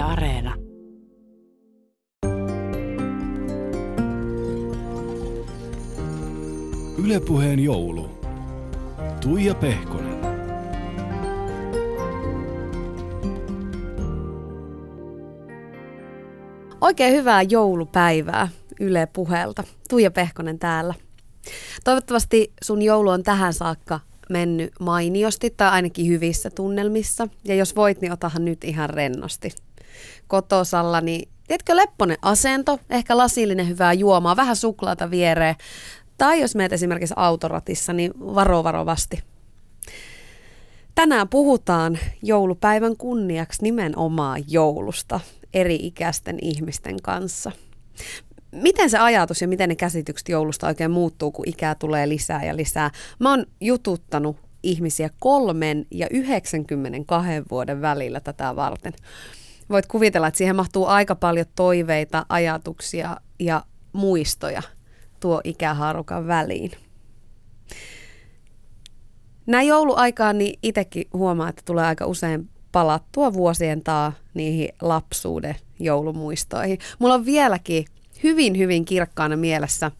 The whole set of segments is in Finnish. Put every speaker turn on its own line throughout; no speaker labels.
Yle Areena.
Ylepuheen joulu. Tuija Pehkonen.
Oikein hyvää joulupäivää Yle Puhelta. Tuija Pehkonen täällä. Toivottavasti sun joulu on tähän saakka mennyt mainiosti tai ainakin hyvissä tunnelmissa. Ja jos voit, niin otahan nyt ihan rennosti. Kotosalla, niin tiedätkö lepponen asento, ehkä lasillinen hyvää juomaa, vähän suklaata viereen. Tai jos meet esimerkiksi autoratissa, niin varo varovasti. Tänään puhutaan joulupäivän kunniaksi nimenomaan joulusta eri-ikäisten ihmisten kanssa. Miten se ajatus ja miten ne käsitykset joulusta oikein muuttuu, kun ikää tulee lisää ja lisää? Mä oon jututtanut ihmisiä kolmen ja 92 vuoden välillä tätä varten. Voit kuvitella, että siihen mahtuu aika paljon toiveita, ajatuksia ja muistoja tuo ikähaarukan väliin. Näin jouluaikaan niin itsekin huomaa, että tulee aika usein palattua vuosien taa niihin lapsuuden joulumuistoihin. Mulla on vieläkin hyvin, hyvin kirkkaana mielessä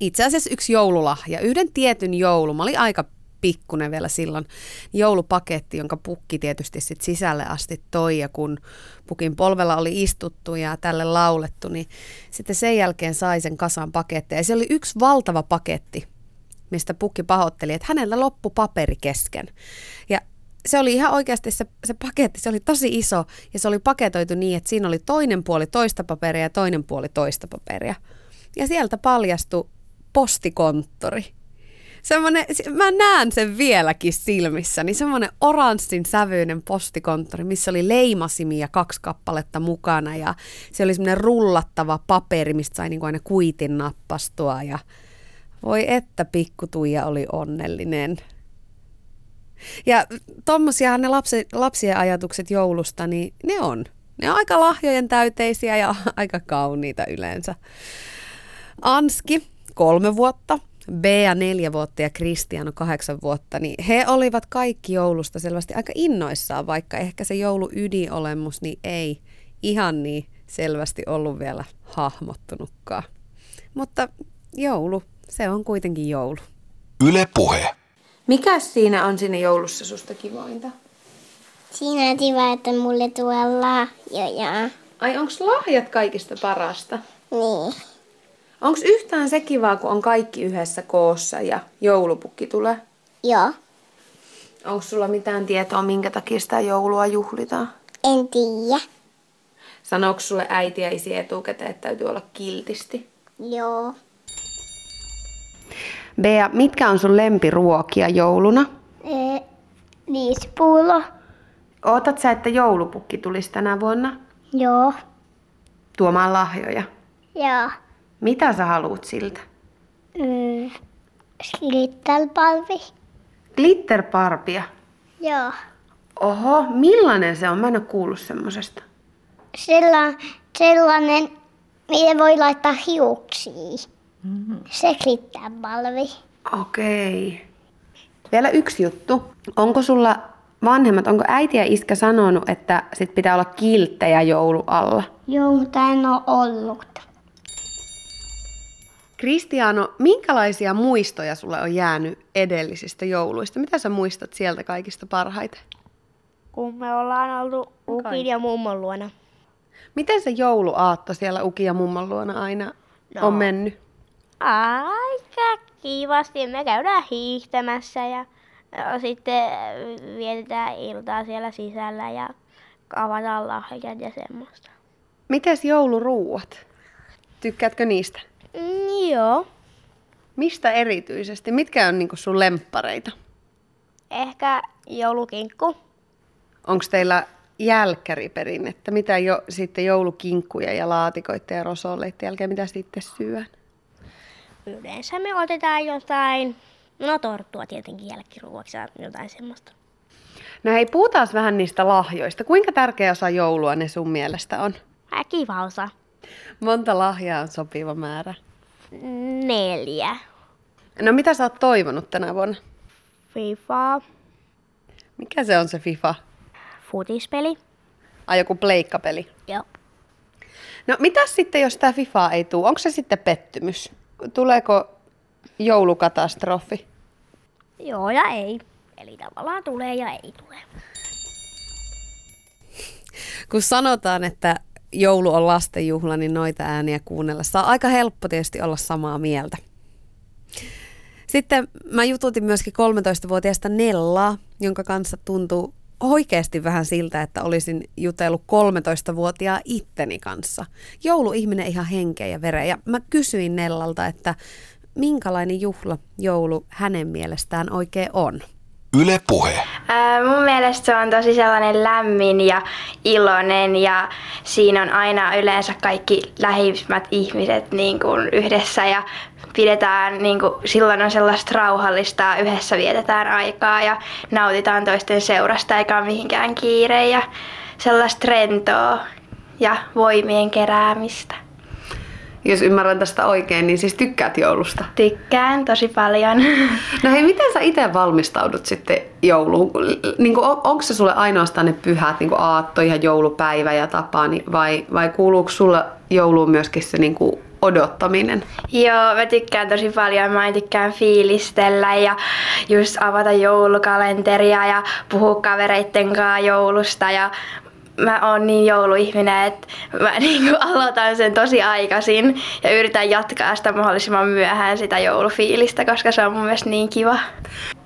itse asiassa yksi joululahja. Yhden tietyn joulu. Mä olin aika pikkunen vielä silloin joulupaketti, jonka pukki tietysti sit sisälle asti toi ja kun pukin polvella oli istuttu ja tälle laulettu, niin sitten sen jälkeen sai sen kasan paketteja. Ja se oli yksi valtava paketti, mistä pukki pahoitteli, että hänellä loppu paperi kesken. Ja se oli ihan oikeasti se, se paketti, se oli tosi iso ja se oli paketoitu niin, että siinä oli toinen puoli toista paperia ja toinen puoli toista paperia. Ja sieltä paljastui postikonttori. Semmoinen, mä näen sen vieläkin silmissä, niin semmoinen oranssin sävyinen postikonttori, missä oli leimasimia kaksi kappaletta mukana ja se oli semmoinen rullattava paperi, mistä sai niin kuin aina kuitin nappastua ja voi että pikkutuija oli onnellinen. Ja tommosiahan ne lapsi, lapsien ajatukset joulusta, niin ne on. Ne on aika lahjojen täyteisiä ja aika kauniita yleensä. Anski, kolme vuotta, Bea neljä vuotta ja Kristiano kahdeksan vuotta, niin he olivat kaikki joulusta selvästi aika innoissaan, vaikka ehkä se joulu ydinolemus niin ei ihan niin selvästi ollut vielä hahmottunutkaan. Mutta joulu, se on kuitenkin joulu.
Yle Puhe.
Mikä siinä on siinä joulussa susta kivointa?
Siinä on kiva, että mulle tulee lahjoja.
Ai onks lahjat kaikista parasta?
Niin.
Onks yhtään se kivaa, kun on kaikki yhdessä koossa ja joulupukki tulee?
Joo.
Onko sulla mitään tietoa, minkä takia sitä joulua juhlitaan?
En tiedä.
Sanooko sulle äiti ja isi etukäteen, että täytyy olla kiltisti?
Joo.
Bea, mitkä on sun lempiruokia jouluna?
E, viisipullo.
Ootat sä, että joulupukki tulisi tänä vuonna
Joo.
tuomaan lahjoja?
Joo.
Mitä sä haluut siltä?
Mm. Slittelpalvi.
Glitterparpia.
Joo.
Oho, millainen se on? Mä en ole kuullut semmosesta.
Sella, sellainen, mitä voi laittaa hiuksiin. Mm-hmm. Se glitterpalvi.
Okei. Vielä yksi juttu. Onko sulla vanhemmat, onko äiti ja iskä sanonut, että sit pitää olla kilttejä joulu alla?
Joo, mutta en ole ollut.
Kristiano, minkälaisia muistoja sulle on jäänyt edellisistä jouluista? Mitä sä muistat sieltä kaikista parhaiten?
kun me ollaan oltu ukin ja mummon luona.
Miten se jouluaatto siellä Uki ja mummon luona aina
No.
on mennyt?
Aika kivasti. Me käydään hiihtämässä ja, ja sitten vietetään iltaa siellä sisällä ja avataan lahjat ja semmoista.
Mites jouluruuat? Tykkäätkö niistä?
Mm, joo.
Mistä erityisesti? Mitkä on niinku sun lemppareita?
Ehkä joulukinkku.
Onko teillä jälkkäriperinnettä? Mitä jo sitten joulukinkkuja ja laatikoita ja rosolleiden jälkeen, mitä sitten syön?
Yleensä me otetaan jotain, no torttua tietenkin jälkiruoksi ja jotain semmoista.
No hei, puhutaan vähän niistä lahjoista. Kuinka tärkeä osa joulua ne sun mielestä on?
Ää, kiva osa.
Monta lahjaa on sopiva määrä.
Neljä.
No mitä sä oot toivonut tänä vuonna?
FIFA,
Mikä se on se FIFA?
futispeli,
Ai joku pleikkapeli.
Joo.
No mitä sitten, jos tämä FIFA ei tule? Onko se sitten pettymys? Tuleeko joulukatastrofi?
Joo ja ei. Eli tavallaan tulee ja ei tule.
Kun sanotaan, että joulu on lastenjuhla, niin noita ääniä kuunnellessa on aika helppo tietysti olla samaa mieltä. Sitten mä jututin myöskin 13-vuotiaasta Nellaa, jonka kanssa tuntuu oikeasti vähän siltä, että olisin jutellut 13-vuotiaa itteni kanssa. Jouluihminen ihan henkeä ja vereen. Ja mä kysyin Nellalta, että minkälainen juhla joulu hänen mielestään oikein on.
Yle Puhe.
Ää, mun mielestä se on tosi sellainen lämmin ja iloinen ja siinä on aina yleensä kaikki lähimmät ihmiset niin kuin yhdessä ja pidetään, niin kuin, silloin on sellaista rauhallista, yhdessä vietetään aikaa ja nautitaan toisten seurasta eikä ole mihinkään kiire ja sellaista rentoa ja voimien keräämistä.
Jos ymmärrän tästä oikein, niin siis tykkäät joulusta.
Tykkään tosi paljon.
No hei, miten sä itse valmistaudut sitten jouluun? Niin kuin, on, onko se sulle ainoastaan ne pyhät, niin kuin aatto ja joulupäivä ja tapaani, vai, vai kuuluuko sulle jouluun myöskin se niin kuin odottaminen?
Joo, mä tykkään tosi paljon. Mä tykkään fiilistellä ja just avata joulukalenteria ja puhua kavereitten kanssa joulusta ja mä oon niin jouluihminen, että mä niin aloitan sen tosi aikaisin ja yritän jatkaa sitä mahdollisimman myöhään sitä joulufiilistä, koska se on mun mielestä niin kiva.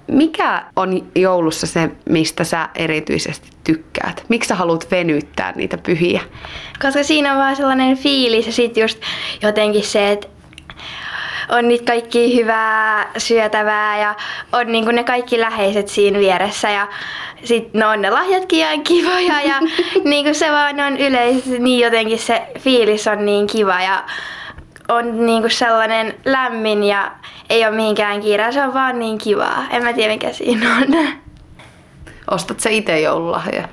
Mikä on joulussa se, mistä sä erityisesti tykkäät? Miksi sä haluat venyttää niitä pyhiä?
Koska siinä on vaan sellainen fiilis ja sit just jotenkin se, että on niitä kaikki hyvää syötävää ja on niinku ne kaikki läheiset siinä vieressä ja sit no on ne lahjatkin ihan kivoja ja niinku se vaan on yleisesti niin jotenkin se fiilis on niin kiva ja on niinku sellainen lämmin ja ei ole mihinkään kiire, se on vaan niin kivaa. En mä tiedä mikä siinä on.
Ostat sä itse joululahja?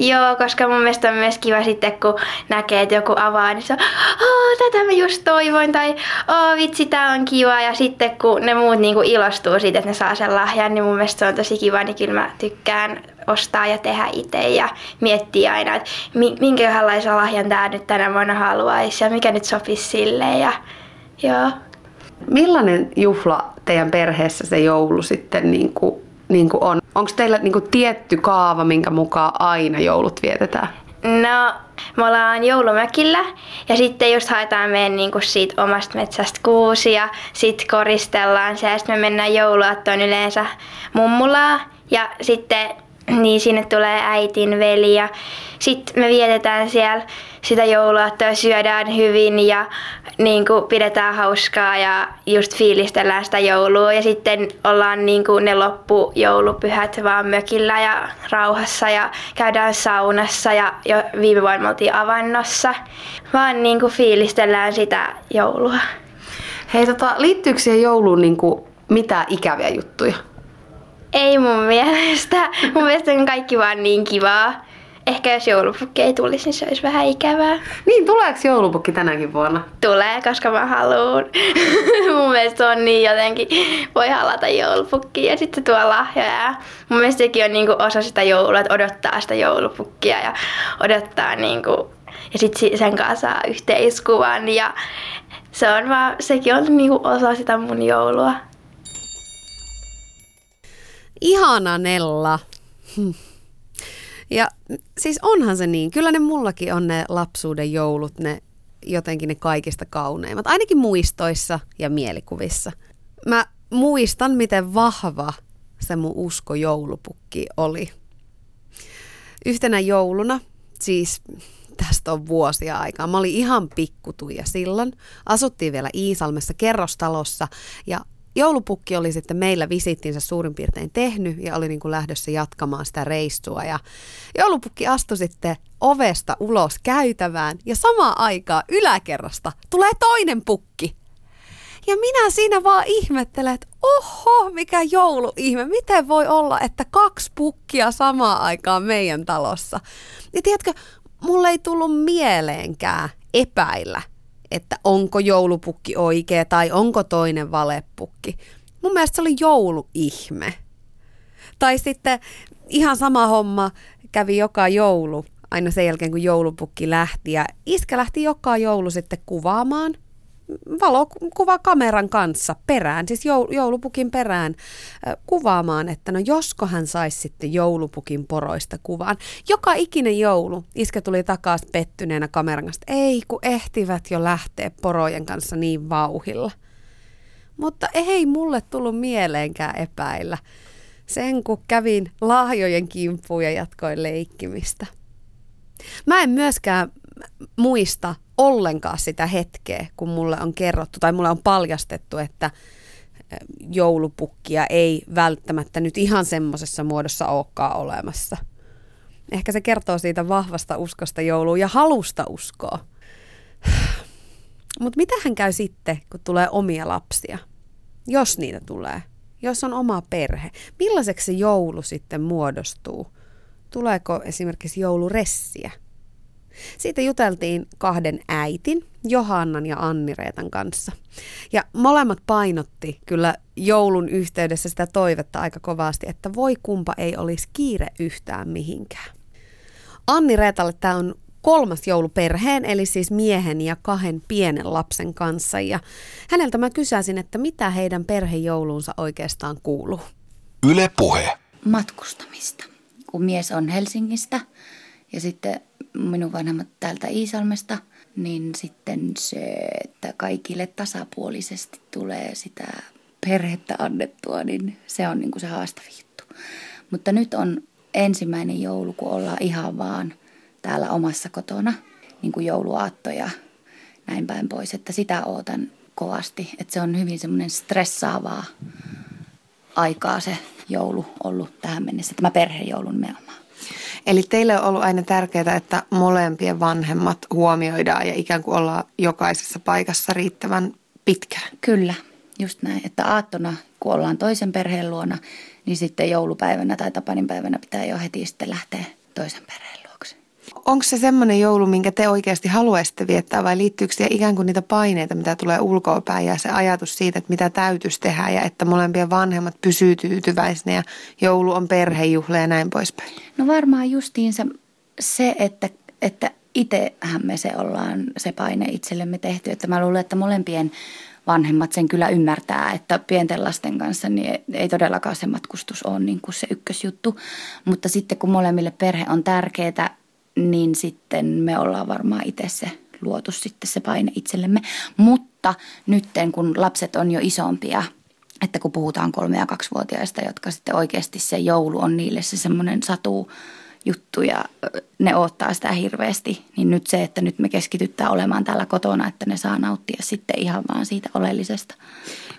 Joo, koska mun mielestä on myös kiva sitten, kun näkee, että joku avaa, niin se on, oh, tätä mä just toivoin, tai oh, vitsi, tää on kiva. Ja sitten kun ne muut niin kuin ilostuu siitä, että ne saa sen lahjan, niin mun mielestä se on tosi kiva, niin kyllä mä tykkään ostaa ja tehdä itse ja miettiä aina, että minkälaisen lahjan tää nyt tänä vuonna haluaisi ja mikä nyt sopisi sille. Ja, joo.
Millainen juhla teidän perheessä se joulu sitten niin kuin, niin kuin on? Onko teillä niin kuin tietty kaava, minkä mukaan aina joulut vietetään?
No, me ollaan joulumökillä ja sitten just haetaan meidän niin kuin siitä omasta metsästä kuusia, sitten koristellaan se ja sitten me mennään jouluaattoon yleensä mummulaa ja sitten niin sinne tulee äitin veli ja sitten me vietetään siellä sitä jouluaattoa, syödään hyvin ja niin kuin pidetään hauskaa ja just fiilistellään sitä joulua ja sitten ollaan niin kuin ne loppujoulupyhät vaan mökillä ja rauhassa ja käydään saunassa ja jo viime vuonna oltiin avannossa. Vaan niin kuin fiilistellään sitä joulua.
Hei, tota, liittyykö siihen jouluun niin kuin mitään ikäviä juttuja?
Ei mun mielestä. Mun mielestä on kaikki vaan niin kivaa. Ehkä jos joulupukki ei tulisi, niin se olisi vähän ikävää.
Niin, tuleeko joulupukki tänäkin vuonna?
Tulee, koska mä haluun. mun mielestä on niin jotenkin, voi halata joulupukki ja sitten tuo lahjoja. Mun mielestä sekin on niinku osa sitä joulua, että odottaa sitä joulupukkia ja odottaa niinku, ja sitten sen kanssa saa yhteiskuvan ja se on vaan, sekin on niinku osa sitä mun joulua.
Ihana Nella. Ja siis onhan se niin. Kyllä ne mullakin on ne lapsuuden joulut, ne jotenkin ne kaikista kauneimmat. Ainakin muistoissa ja mielikuvissa. Mä muistan, miten vahva se mun usko joulupukki oli. Yhtenä jouluna, siis tästä on vuosia aikaa. Mä olin ihan pikkutuja silloin. Asuttiin vielä Iisalmessa kerrostalossa ja joulupukki oli sitten meillä visittinsä suurin piirtein tehnyt ja oli niin kuin lähdössä jatkamaan sitä reissua. Ja joulupukki astui sitten ovesta ulos käytävään ja samaan aikaan yläkerrasta tulee toinen pukki. Ja minä siinä vaan ihmettelen, että oho, mikä jouluihme, miten voi olla, että kaksi pukkia samaan aikaan meidän talossa. Ja tiedätkö, mulle ei tullut mieleenkään epäillä, että onko joulupukki oikea tai onko toinen valepukki. Mun mielestä se oli jouluihme. Tai sitten ihan sama homma kävi joka joulu aina sen jälkeen, kun joulupukki lähti. Ja iskä lähti joka joulu sitten kuvaamaan valokuvakameran kanssa perään, siis joulupukin perään kuvaamaan, että no josko hän saisi sitten joulupukin poroista kuvan. Joka ikinen joulu iskä tuli takaisin pettyneenä kameran kanssa, ei kun ehtivät jo lähteä porojen kanssa niin vauhilla. Mutta ei mulle tullut mieleenkään epäillä. Sen kun kävin lahjojen kimppuun ja jatkoin leikkimistä. Mä en myöskään muista ollenkaan sitä hetkeä, kun mulle on kerrottu tai mulle on paljastettu, että joulupukkia ei välttämättä nyt ihan semmoisessa muodossa olekaan olemassa. Ehkä se kertoo siitä vahvasta uskosta jouluun ja halusta uskoa. Mutta mitä hän käy sitten, kun tulee omia lapsia? Jos niitä tulee. Jos on oma perhe. Millaiseksi se joulu sitten muodostuu? Tuleeko esimerkiksi jouluressiä? Siitä juteltiin kahden äitin, Johannan ja Anni Reetan kanssa. Ja molemmat painotti kyllä joulun yhteydessä sitä toivetta aika kovasti, että voi kumpa ei olisi kiire yhtään mihinkään. Anni Reetalle tämä on kolmas joulu perheen, eli siis miehen ja kahden pienen lapsen kanssa. Ja häneltä mä kysäisin, että mitä heidän perhejouluunsa oikeastaan kuuluu.
Yle Puhe.
Matkustamista. Kun mies on Helsingistä ja sitten minun vanhemmat täältä Iisalmesta, niin sitten se, että kaikille tasapuolisesti tulee sitä perhettä annettua, niin se on niin kuin se haastava juttu. Mutta nyt on ensimmäinen joulu, kun ollaan ihan vaan täällä omassa kotona, niin kuin jouluaatto ja näin päin pois. Että sitä ootan kovasti, että se on hyvin semmoinen stressaavaa aikaa se joulu ollut tähän mennessä, tämä perhejoulun nimenomaan.
Eli teille on ollut aina tärkeää, että molempien vanhemmat huomioidaan ja ikään kuin ollaan jokaisessa paikassa riittävän pitkään.
Kyllä, just näin. Että aattona, kun ollaan toisen perheen luona, niin sitten joulupäivänä tai tapaninpäivänä pitää jo heti sitten lähteä toisen perheen
Onko se semmoinen joulu, minkä te oikeasti haluaisitte viettää vai liittyykö siihen ikään kuin niitä paineita, mitä tulee ulkoapäin ja se ajatus siitä, että mitä täytyisi tehdä ja että molempien vanhemmat pysyy tyytyväisenä ja joulu on perhejuhla ja näin poispäin?
No varmaan justiinsa se, että, että itsehän me se ollaan se paine itsellemme tehty, että mä luulen, että molempien vanhemmat sen kyllä ymmärtää, että pienten lasten kanssa niin ei todellakaan se matkustus ole niin kuin se ykkösjuttu. Mutta sitten kun molemmille perhe on tärkeää, niin sitten me ollaan varmaan itse se luotu sitten se paine itsellemme. Mutta nytten kun lapset on jo isompia, että kun puhutaan kolme- ja kaksivuotiaista, jotka sitten oikeasti se joulu on niille se semmoinen satu juttu ja ne odottaa sitä hirveästi, niin nyt se, että nyt me keskityttää olemaan täällä kotona, että ne saa nauttia sitten ihan vaan siitä oleellisesta.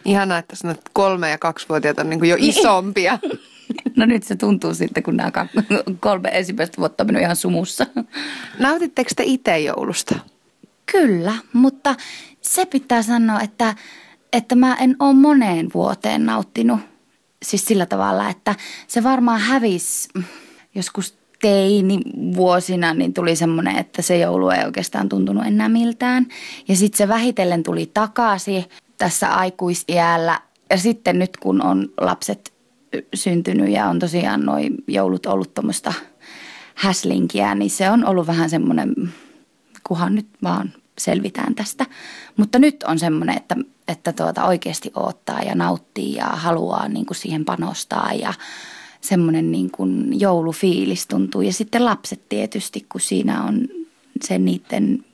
Ihanaa, että sanot, että kolme- ja kaksivuotiaat on niin jo isompia.
No nyt se tuntuu sitten, kun nämä kolme ensimmäistä vuotta on mennyt ihan sumussa.
Nautitteko te itse joulusta?
Kyllä, mutta se pitää sanoa, että, että mä en ole moneen vuoteen nauttinut. Siis sillä tavalla, että se varmaan hävisi joskus teini vuosina, niin tuli semmoinen, että se joulu ei oikeastaan tuntunut enää miltään. Ja sitten se vähitellen tuli takaisin tässä aikuisiällä. Ja sitten nyt kun on lapset syntynyt ja on tosiaan noin joulut ollut tuommoista häslinkiä, niin se on ollut vähän semmoinen, kuhan nyt vaan selvitään tästä. Mutta nyt on semmoinen, että, että tuota oikeasti odottaa ja nauttii ja haluaa niin kuin siihen panostaa ja semmoinen niin kuin joulufiilis tuntuu. Ja sitten lapset tietysti, kun siinä on se niiden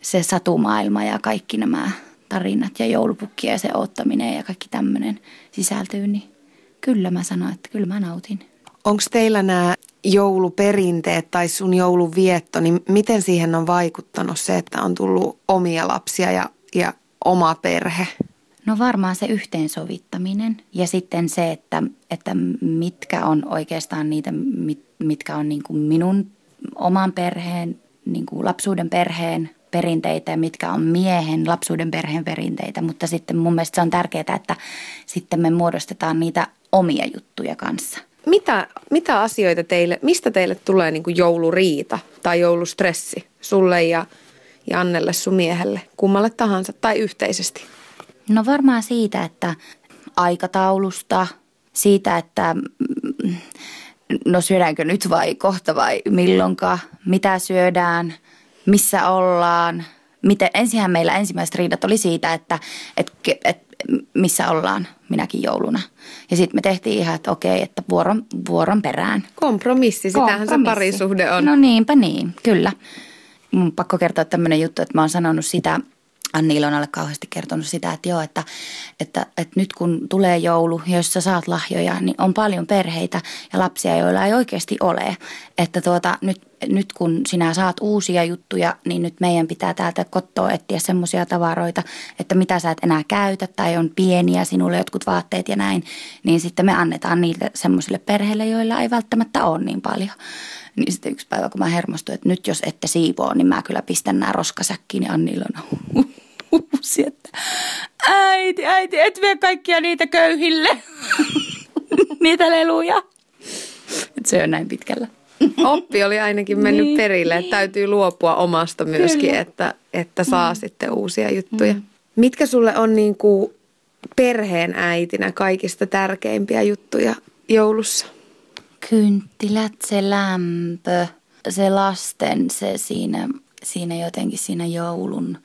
se satumaailma ja kaikki nämä tarinat ja joulupukki ja se ottaminen ja kaikki tämmöinen sisältyy, niin kyllä mä sanoin, että kyllä mä nautin.
Onko teillä nämä jouluperinteet tai sun jouluvietto, niin miten siihen on vaikuttanut se, että on tullut omia lapsia ja, ja oma perhe?
No varmaan se yhteensovittaminen ja sitten se, että, että mitkä on oikeastaan niitä, mitkä on niin kuin minun oman perheen, niin kuin lapsuuden perheen perinteitä ja mitkä on miehen lapsuuden perheen perinteitä, mutta sitten mun mielestä se on tärkeää, että sitten me muodostetaan niitä omia juttuja kanssa.
Mitä, mitä asioita teille, mistä teille tulee niin kuin jouluriita tai joulustressi sulle ja, ja Annelle sun miehelle, kummalle tahansa tai yhteisesti?
No varmaan siitä, että aikataulusta, siitä, että no syödäänkö nyt vai kohta vai milloinka, mitä syödään, missä ollaan. Miten, ensinhän meillä ensimmäiset riidat oli siitä, että, että, että missä ollaan minäkin jouluna. Ja sitten me tehtiin ihan, että okei, että vuoron, vuoron perään.
Kompromissi, sitähän
Kompromissi.
se parisuhde on.
No niinpä niin, kyllä. Mun pakko kertoa tämmöinen juttu, että mä oon sanonut sitä, Anni Ilonalle kauheasti kertonut sitä, että joo, että, että, että nyt kun tulee joulu, jossa saat lahjoja, niin on paljon perheitä ja lapsia, joilla ei oikeasti ole. Että tuota, nyt, nyt kun sinä saat uusia juttuja, niin nyt meidän pitää täältä kotoa etsiä semmoisia tavaroita, että mitä sä et enää käytä tai on pieniä sinulle jotkut vaatteet ja näin, niin sitten me annetaan niille semmoisille perheille, joilla ei välttämättä ole niin paljon. Niin sitten yksi päivä, kun mä hermostuin, että nyt jos ette siivoo, niin mä kyllä pistän nämä roskasäkkiin, niin Anni huusi, että äiti, äiti, et vie kaikkia niitä köyhille, niitä leluja. Et se on näin pitkällä.
Oppi oli ainakin mennyt
Niin.
perille, että täytyy luopua omasta myöskin,
Kyllä.
että, että saa sitten uusia juttuja. Mitkä sulle on niin kuin perheen äitinä kaikista tärkeimpiä juttuja joulussa?
Kynttilät, se lämpö, se lasten, se siinä, siinä jotenkin siinä joulun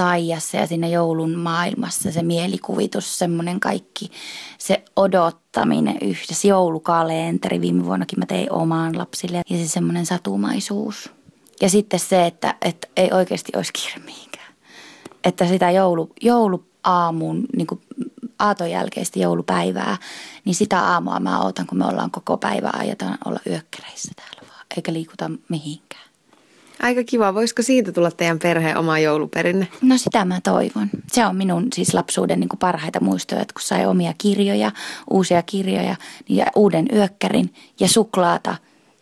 taijassa ja siinä joulun maailmassa, se mielikuvitus, semmoinen kaikki, se odottaminen yhdessä, joulukalenteri, viime vuonnakin mä tein omaan lapsille ja se semmoinen satumaisuus. Ja sitten se, että, että ei oikeasti olisi kiire mihinkään. Että sitä joulu, jouluaamun, niin kuin aaton jälkeistä joulupäivää, niin sitä aamua mä ootan, kun me ollaan koko päivä ajetaan olla yökkäreissä täällä vaan, eikä liikuta mihinkään.
Aika kiva. Voisiko siitä tulla teidän perheen oma jouluperinne?
No sitä mä toivon. Se on minun siis lapsuuden niin kuin parhaita muistoja, että kun sai omia kirjoja, uusia kirjoja niin ja uuden yökkärin ja suklaata,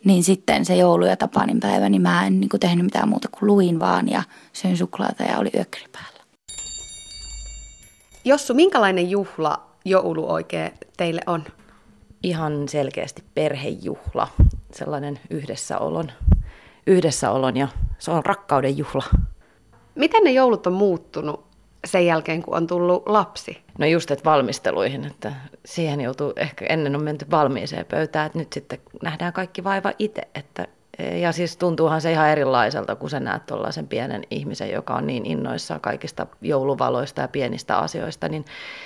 niin sitten se joulu- ja tapanin päivä, niin mä en niin kuin tehnyt mitään muuta kuin luin vaan ja söin suklaata ja oli yökkäri päällä.
Jossu, minkälainen juhla joulu oikein teille on?
ihan selkeästi perhejuhla, sellainen yhdessäolon, yhdessäolon ja se on rakkauden juhla.
Miten ne joulut on muuttunut sen jälkeen, kun on tullut lapsi?
No just, että valmisteluihin, että siihen joutuu, ehkä ennen on menty valmiiseen pöytään, että nyt sitten nähdään kaikki vaiva itse, että ja siis tuntuuhan se ihan erilaiselta, kun sä näet tuollaisen pienen ihmisen, joka on niin innoissaan kaikista jouluvaloista ja pienistä asioista, niin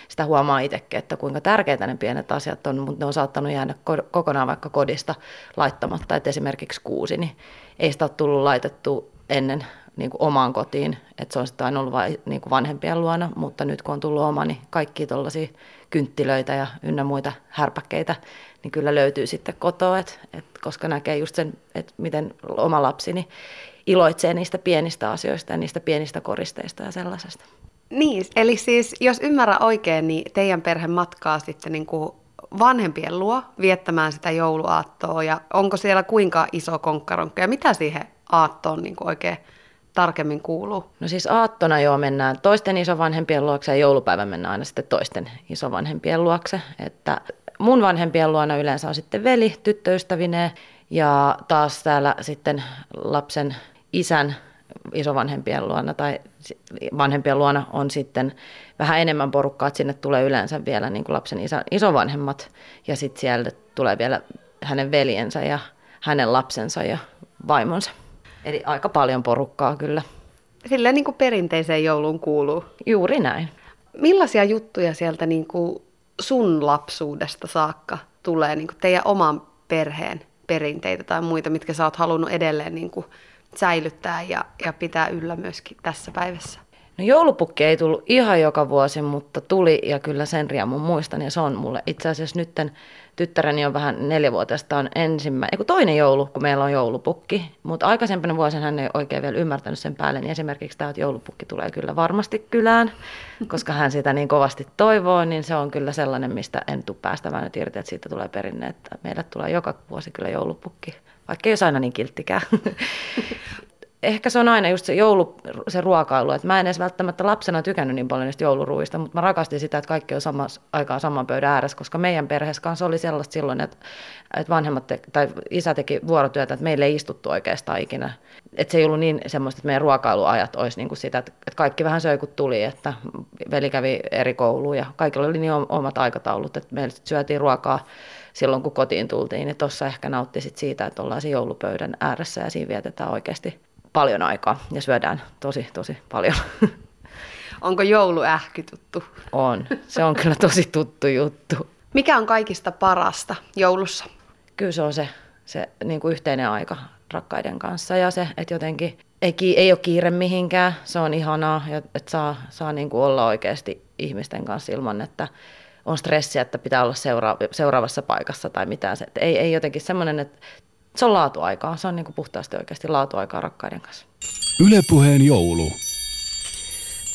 sitä huomaa itsekin, että kuinka tärkeitä ne pienet asiat on, mutta ne on saattanut jäädä ko- kokonaan vaikka kodista laittamatta, että esimerkiksi kuusi, niin ei sitä ole tullut laitettu ennen niin kuin omaan kotiin, että se on sitten aina ollut vain niin kuin vanhempien luona, mutta nyt kun on tullut oma, niin kaikki tuollaisia kynttilöitä ja ynnä muita härpäkkeitä, niin kyllä löytyy sitten kotoa, et, et, koska näkee just sen, että miten oma lapsini iloitsee niistä pienistä asioista ja niistä pienistä koristeista ja sellaisesta.
Niin, eli siis jos ymmärrän oikein, niin teidän perhe matkaa sitten niin kuin vanhempien luo viettämään sitä jouluaattoa ja onko siellä kuinka iso konkkaronkka ja mitä siihen aattoon niin kuin oikein tarkemmin kuuluu?
No siis aattona jo mennään toisten isovanhempien luokse ja joulupäivä mennään aina sitten toisten isovanhempien luokse. Että mun vanhempien luona yleensä on sitten veli tyttöystävineen ja taas täällä sitten lapsen isän isovanhempien luona tai vanhempien luona on sitten vähän enemmän porukkaa, että sinne tulee yleensä vielä niin kuin lapsen isä, isovanhemmat ja sitten siellä tulee vielä hänen veljensä ja hänen lapsensa ja vaimonsa. Eli aika paljon porukkaa kyllä.
Silleen niin kuin perinteiseen jouluun kuuluu.
Juuri näin.
Millaisia juttuja sieltä niin kuin sun lapsuudesta saakka tulee niin kuin teidän oman perheen perinteitä tai muita, mitkä sä oot halunnut edelleen niin kuin säilyttää ja, ja pitää yllä myöskin tässä päivässä?
No joulupukki ei tullut ihan joka vuosi, mutta tuli ja kyllä sen riemun muistan ja se on mulle itse asiassa nytten tyttäreni on vähän neljävuotiaasta on ensimmäinen, kun toinen joulu, kun meillä on joulupukki, mutta aikaisempana vuosina hän ei oikein vielä ymmärtänyt sen päälle, niin esimerkiksi tämä, että joulupukki tulee kyllä varmasti kylään, koska hän sitä niin kovasti toivoo, niin se on kyllä sellainen, mistä en tule päästämään nyt irti, että siitä tulee perinne, että meille tulee joka vuosi kyllä joulupukki, vaikka ei olisi aina niin kilttikään. ehkä se on aina just se joulu, se ruokailu, että mä en edes välttämättä lapsena tykännyt niin paljon niistä jouluruuista, mutta mä rakastin sitä, että kaikki on samassa aikaan saman pöydän ääressä, koska meidän perheessä kanssa oli sellaista silloin, että, että vanhemmat te, tai isä teki vuorotyötä, että meille ei istuttu oikeastaan ikinä. Että se ei ollut niin semmoista, että meidän ruokailuajat olisi niin kuin sitä, että kaikki vähän söi kun tuli, että veli kävi eri kouluun ja kaikilla oli niin omat aikataulut, että meillä syötiin ruokaa silloin kun kotiin tultiin, niin tuossa ehkä nautti siitä, että ollaan siinä joulupöydän ääressä ja siinä vietetään oikeasti paljon aikaa ja syödään tosi, tosi paljon.
Onko jouluähky tuttu?
On. Se on kyllä tosi tuttu juttu.
Mikä on kaikista parasta joulussa?
Kyllä se on se, se niin kuin yhteinen aika rakkaiden kanssa ja se, että jotenkin ei, ei ole kiire mihinkään. Se on ihanaa, että saa, saa niin kuin olla oikeasti ihmisten kanssa ilman, että on stressiä, että pitää olla seura- seuraavassa paikassa tai mitään. Se, ei, ei jotenkin semmoinen, että se on laatuaikaa. Se on niin kuin puhtaasti oikeasti laatuaikaa rakkaiden kanssa.
Ylepuheen joulu.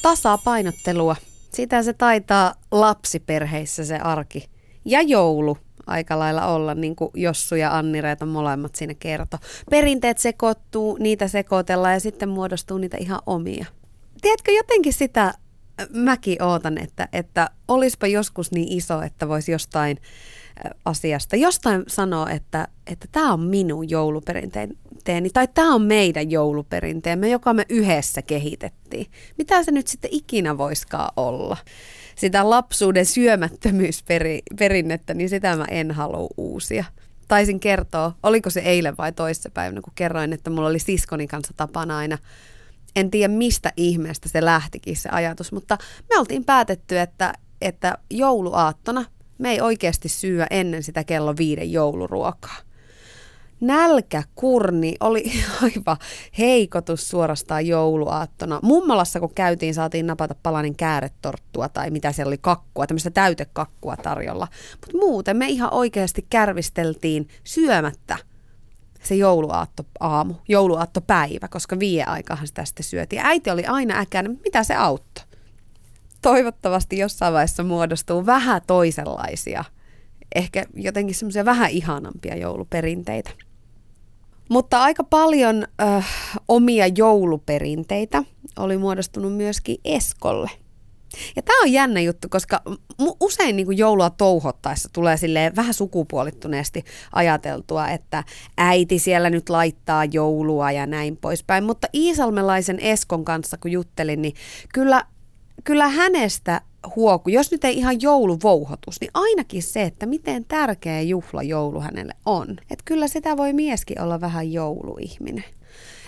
Tasapainottelua. Sitä se taitaa lapsiperheissä se arki. Ja joulu aika lailla olla, niin kuin Jossu ja Anni Reeta molemmat siinä kertoo. Perinteet sekoittuu, niitä sekoitellaan ja sitten muodostuu niitä ihan omia. Tiedätkö jotenkin sitä, mäkin ootan, että, että olispa joskus niin iso, että voisi jostain asiasta, jostain sanoa, että että tämä on minun jouluperinteeni tai tämä on meidän jouluperinteemme, joka me yhdessä kehitettiin. Mitä se nyt sitten ikinä voiskaan olla? Sitä lapsuuden syömättömyysperinnettä, niin sitä mä en halua uusia. Taisin kertoa, oliko se eilen vai toissapäivänä, kun kerroin, että mulla oli siskoni kanssa tapana aina en tiedä mistä ihmeestä se lähtikin se ajatus, mutta me oltiin päätetty, että, että jouluaattona me ei oikeasti syö ennen sitä kello viiden jouluruokaa. Nälkäkurni oli aivan heikotus suorastaan jouluaattona. Mummalassa kun käytiin, saatiin napata palanen kääretorttua tai mitä siellä oli kakkua, tämmöistä täytekakkua tarjolla. Mutta muuten me ihan oikeasti kärvisteltiin syömättä se jouluaatto aamu, jouluaattopäivä, koska vie aikahan sitä sitten syötiin. Äiti oli aina äkäinen, mitä se auttoi? Toivottavasti jossain vaiheessa muodostuu vähän toisenlaisia, ehkä jotenkin semmoisia vähän ihanampia jouluperinteitä. Mutta aika paljon äh, omia jouluperinteitä oli muodostunut myöskin Eskolle. Ja tämä on jännä juttu, koska usein niin kuin joulua touhottaessa tulee silleen vähän sukupuolittuneesti ajateltua, että äiti siellä nyt laittaa joulua ja näin poispäin. Mutta Iisalmelaisen Eskon kanssa kun juttelin, niin kyllä kyllä hänestä huoku, jos nyt ei ihan jouluvouhotus, niin ainakin se, että miten tärkeä juhla joulu hänelle on. Että kyllä sitä voi mieskin olla vähän jouluihminen.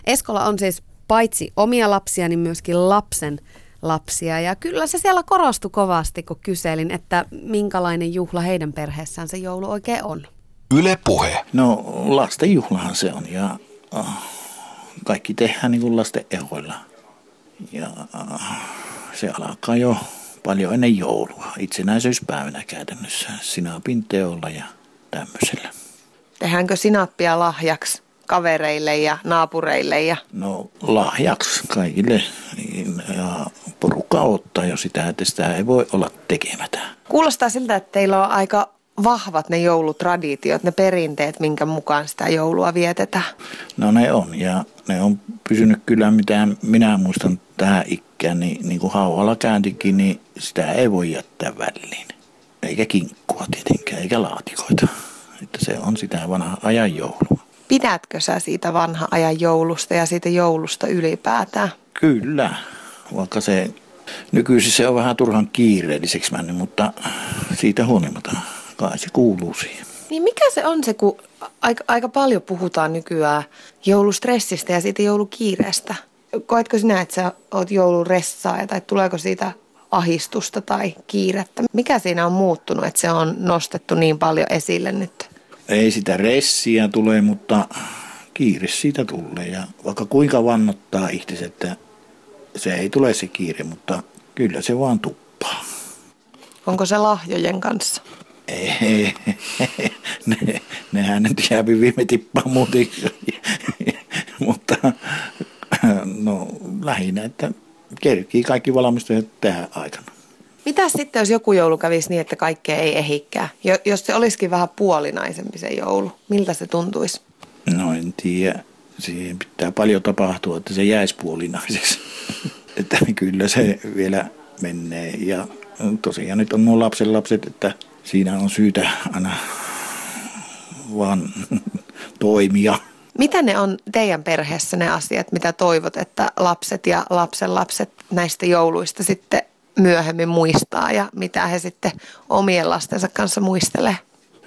Eskola on siis paitsi omia lapsia, niin myöskin lapsen lapsia. Ja kyllä se siellä korostui kovasti, kun kyselin, että minkälainen juhla heidän perheessään se joulu oikein on.
Yle puhe.
No lasten juhlahan se on ja uh, kaikki tehdään niin kuin lasten ehoilla. Ja uh, se alkaa jo paljon ennen joulua, itsenäisyyspäivänä käytännössä, sinapin teolla ja tämmöisellä.
Tehdäänkö sinappia lahjaksi kavereille ja naapureille? Ja...
No lahjaksi kaikille ja porukka ottaa jo sitä, että sitä ei voi olla tekemättä.
Kuulostaa siltä, että teillä on aika vahvat ne joulutraditiot, ne perinteet, minkä mukaan sitä joulua vietetään?
No ne on ja ne on pysynyt kyllä, mitä minä muistan tähän ikään, niin, niin kuin hauvalla kääntikin, niin sitä ei voi jättää väliin. Eikä kinkkua tietenkään, eikä laatikoita. Että se on sitä vanha ajan joulua.
Pidätkö sä siitä vanha ajan joulusta ja siitä joulusta ylipäätään?
Kyllä, vaikka se nykyisin se on vähän turhan kiireelliseksi mennyt, mutta siitä huolimatta kai se kuuluu siihen.
Niin mikä se on se, kun aika, aika paljon puhutaan nykyään joulustressistä ja siitä joulukiireestä? Koetko sinä, että sä oot jouluressaa tai tuleeko siitä ahistusta tai kiirettä? Mikä siinä on muuttunut, että se on nostettu niin paljon esille nyt?
Ei sitä ressiä tule, mutta kiire siitä tulee. Ja vaikka kuinka vannottaa itse, että se ei tule se kiire, mutta kyllä se vaan tuppaa.
Onko se lahjojen kanssa?
Ei, ne, nehän nyt jää viime tippaa muuten. No lähinnä, että kerkii kaikki valmistajat tähän aikana.
Mitä sitten, jos joku joulu kävisi niin, että kaikkea ei ehikään? Jos se olisikin vähän puolinaisempi se joulu, miltä se tuntuisi?
No en tiedä. Siihen pitää paljon tapahtua, että se jäisi puolinaiseksi. että kyllä se vielä menee. Ja tosiaan nyt on nuo lapsen lapset, että siinä on syytä aina vaan toimia.
Mitä ne on teidän perheessä ne asiat, mitä toivot, että lapset ja lapsen lapset näistä jouluista sitten myöhemmin muistaa ja mitä he sitten omien lastensa kanssa muistelee?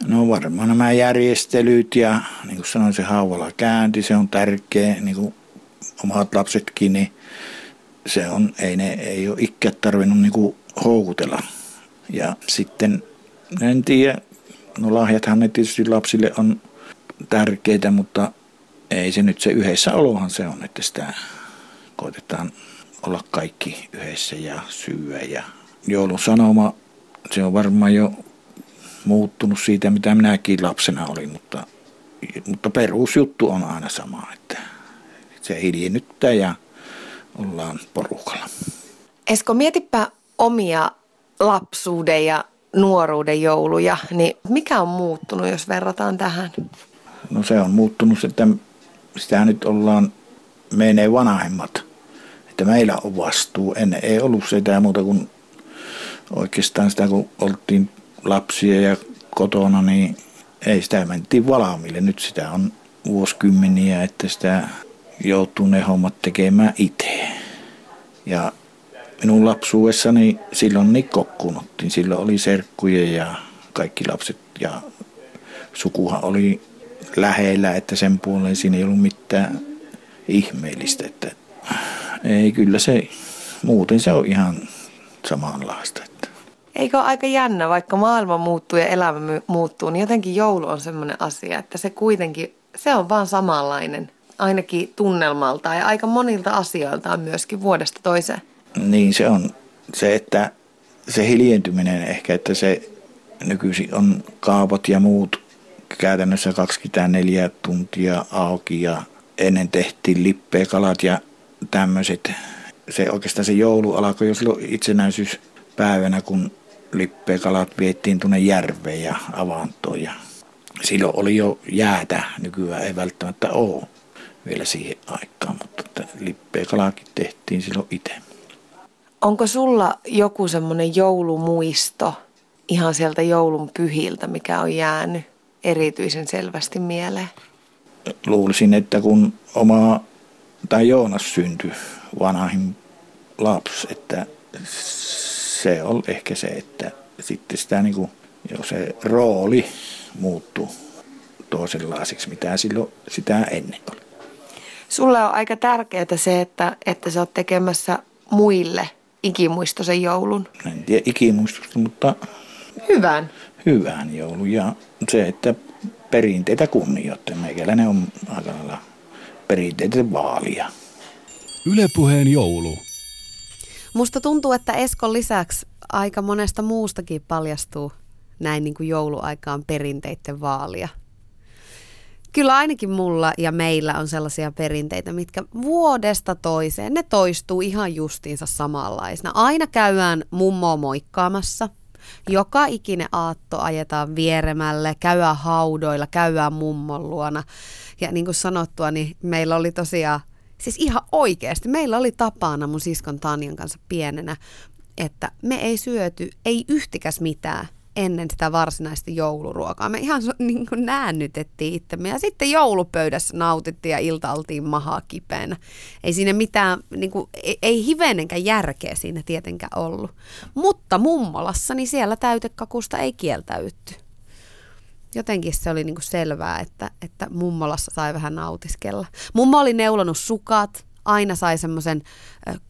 No varmaan nämä järjestelyt ja niin kuin sanoin, se hauvalla käynti, se on tärkeä, niin kuin omat lapsetkin, niin se on, ei, ne, ei ole ikään tarvinnut niin kuin houkutella. Ja sitten, en tiedä, no lahjathan ne tietysti lapsille on tärkeitä, mutta ei se nyt se yhdessä olohan se on, että sitä koitetaan olla kaikki yhdessä ja syödä. Ja joulun sanoma, se on varmaan jo muuttunut siitä, mitä minäkin lapsena olin, mutta, mutta perusjuttu on aina sama, että se hiljennyttää ja ollaan porukalla.
Esko, mietipä omia lapsuuden ja nuoruuden jouluja, niin mikä on muuttunut, jos verrataan tähän?
No se on muuttunut, että sitä nyt ollaan menee vanhemmat, että meillä on vastuu. Ennen ei ollut sitä muuta kuin oikeastaan sitä, kun oltiin lapsia ja kotona, niin ei sitä mentiin valmiille. Nyt sitä on vuosikymmeniä, että sitä joutuu ne hommat tekemään itse. Ja minun lapsuudessani silloin niin kokkunuttiin. Silloin oli serkkuja ja kaikki lapset ja sukuhan oli lähellä, että sen puoleen siinä ei ollut mitään ihmeellistä. Että ei, kyllä se, muuten se on ihan samanlaista. Että.
Eikö ole aika jännä, vaikka maailma muuttuu ja elämä muuttuu, niin jotenkin joulu on semmoinen asia, että se kuitenkin, se on vaan samanlainen, ainakin tunnelmalta ja aika monilta asioilta myöskin vuodesta toiseen.
Niin se on se, että se hiljentyminen ehkä, että se nykyisin on kaupat ja muut käytännössä 24 tuntia auki ja ennen tehtiin lippeä kalat ja tämmöiset. Se oikeastaan se joulu alkoi jo silloin itsenäisyyspäivänä, kun lippeä kalat viettiin tuonne järveen ja avantoon. Ja silloin oli jo jäätä, nykyään ei välttämättä ole vielä siihen aikaan, mutta lippeä kalakin tehtiin silloin itse.
Onko sulla joku semmoinen joulumuisto ihan sieltä joulun pyhiltä, mikä on jäänyt erityisen selvästi mieleen?
Luulisin, että kun oma tai Joonas syntyi vanhin lapsi, että se on ehkä se, että sitten sitä niin kuin, jo se rooli muuttuu toisenlaiseksi, mitä silloin sitä ennen oli.
Sulle on aika tärkeää se, että, että sä oot tekemässä muille ikimuistoisen joulun.
En tiedä ikimuistosta, mutta...
Hyvän.
Hyvän joulun ja se, että perinteitä kunnioittaa. Meikäläinen on aika lailla perinteitä vaalia.
Ylepuheen joulu.
Musta tuntuu, että Eskon lisäksi aika monesta muustakin paljastuu näin niin kuin jouluaikaan perinteiden vaalia. Kyllä ainakin mulla ja meillä on sellaisia perinteitä, mitkä vuodesta toiseen, ne toistuu ihan justiinsa samanlaisena. Aina käydään mummoa moikkaamassa. Joka ikinen aatto ajetaan vieremälle, käydään haudoilla, käydään mummon luona. Ja niin kuin sanottua, niin meillä oli tosiaan, siis ihan oikeasti, meillä oli tapana mun siskon Tanjan kanssa pienenä, että me ei syöty, ei yhtikäs mitään ennen sitä varsinaista jouluruokaa. Me ihan niin kuin näännytettiin itsemme ja sitten joulupöydässä nautittiin ja ilta oltiin mahaa kipeänä. Ei siinä mitään, niin kuin, ei, ei hivenenkään järkeä siinä tietenkään ollut. Mutta mummolassa, niin siellä täytekakusta ei kieltäytty. Jotenkin se oli niin kuin selvää, että, että mummolassa sai vähän nautiskella. Mummo oli neulonut sukat, aina sai semmoisen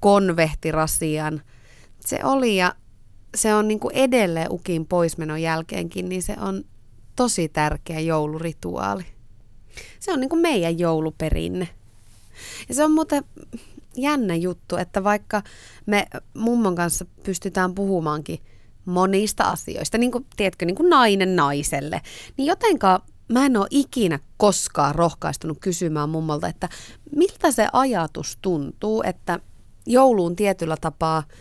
konvehtirasian. Se oli ja se on niin kuin edelleen ukin poismenon jälkeenkin, niin se on tosi tärkeä joulurituaali. Se on niin kuin meidän jouluperinne. Ja se on muuten jännä juttu, että vaikka me mummon kanssa pystytään puhumaankin monista asioista, niin kuin, tiedätkö, niin kuin nainen naiselle, niin jotenka mä en ole ikinä koskaan rohkaistunut kysymään mummolta, että miltä se ajatus tuntuu, että jouluun tietyllä tapaa –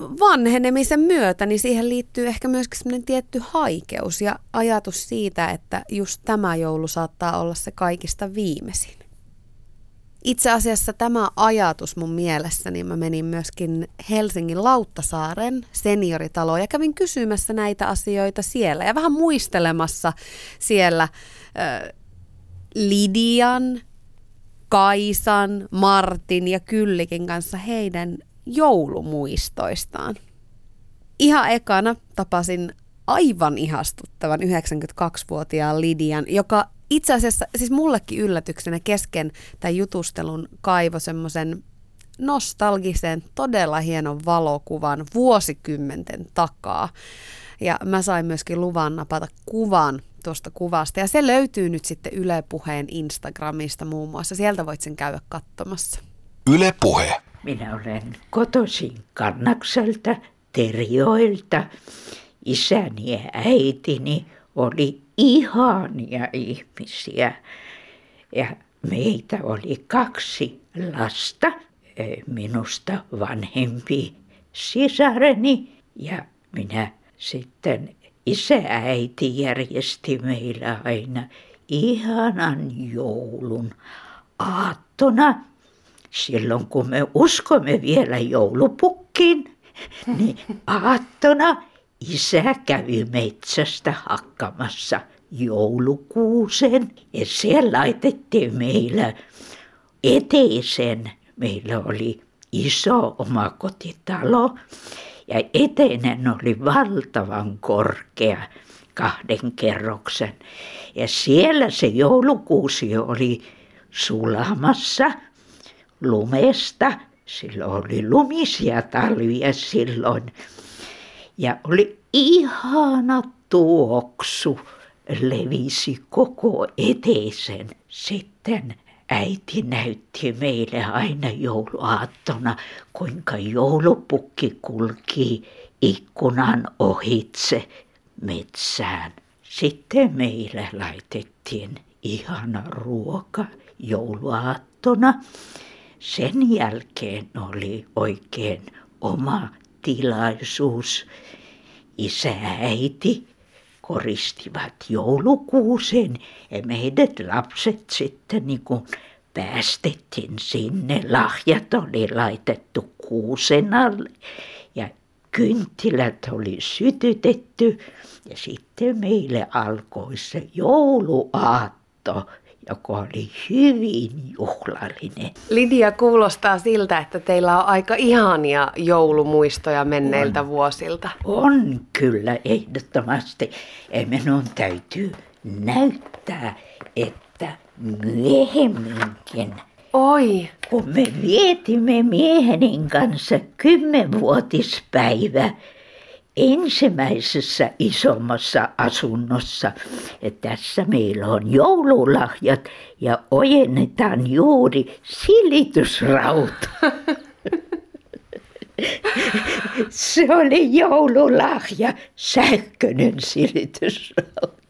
vanhenemisen myötä, niin siihen liittyy ehkä myöskin semmoinen tietty haikeus ja ajatus siitä, että just tämä joulu saattaa olla se kaikista viimeisin. Itse asiassa tämä ajatus mun mielessäni, niin mä menin myöskin Helsingin Lauttasaaren senioritaloon ja kävin kysymässä näitä asioita siellä ja vähän muistelemassa siellä äh, Lidian, Kaisan, Martin ja Kyllikin kanssa heidän joulumuistoistaan. Ihan ekana tapasin aivan ihastuttavan 92-vuotiaan Lidian, joka itse asiassa, siis mullekin yllätyksenä kesken tämän jutustelun kaivo semmoisen nostalgisen, todella hienon valokuvan vuosikymmenten takaa. Ja mä sain myöskin luvan napata kuvan tuosta kuvasta. Ja se löytyy nyt sitten Yle Puheen Instagramista muun muassa. Sieltä voit sen käydä katsomassa.
Yle Puhe.
Minä olen kotoisin Kannakselta, Terjoilta. Isäni ja äitini oli ihania ihmisiä. Ja meitä oli kaksi lasta, minusta vanhempi sisareni ja minä sitten isä äiti järjesti meillä aina ihanan joulun aattona. Silloin kun me uskomme vielä joulupukkiin, niin aattona isä kävi metsästä hakkamassa joulukuusen ja siellä laitettiin meillä eteisen. Meillä oli iso omakotitalo ja eteinen oli valtavan korkea kahden kerroksen. Ja siellä se joulukuusi oli sulamassa lumesta. Silloin oli lumisia talvia silloin. Ja oli ihana tuoksu levisi koko eteisen. Sitten äiti näytti meille aina jouluaattona, kuinka joulupukki kulki ikkunan ohitse metsään. Sitten meille laitettiin ihana ruoka jouluaattona. Sen jälkeen oli oikein oma tilaisuus. Isä ja äiti koristivat joulukuusen ja meidät lapset sitten niin kuin päästettiin sinne. Lahjat oli laitettu kuusen alle ja kynttilät oli sytytetty ja sitten meille alkoi se jouluaatto joka oli hyvin juhlallinen.
Lidia kuulostaa siltä, että teillä on aika ihania joulumuistoja menneiltä
on.
vuosilta.
On kyllä, ehdottomasti. Ja minun täytyy näyttää, että myöhemminkin
Oi.
kun me vietimme miehenin kanssa kymmenvuotispäivä ensimmäisessä isommassa asunnossa. Ja tässä meillä on joululahjat ja ojennetaan juuri silitysrauta. Se oli joululahja, sähköinen silitysrauta.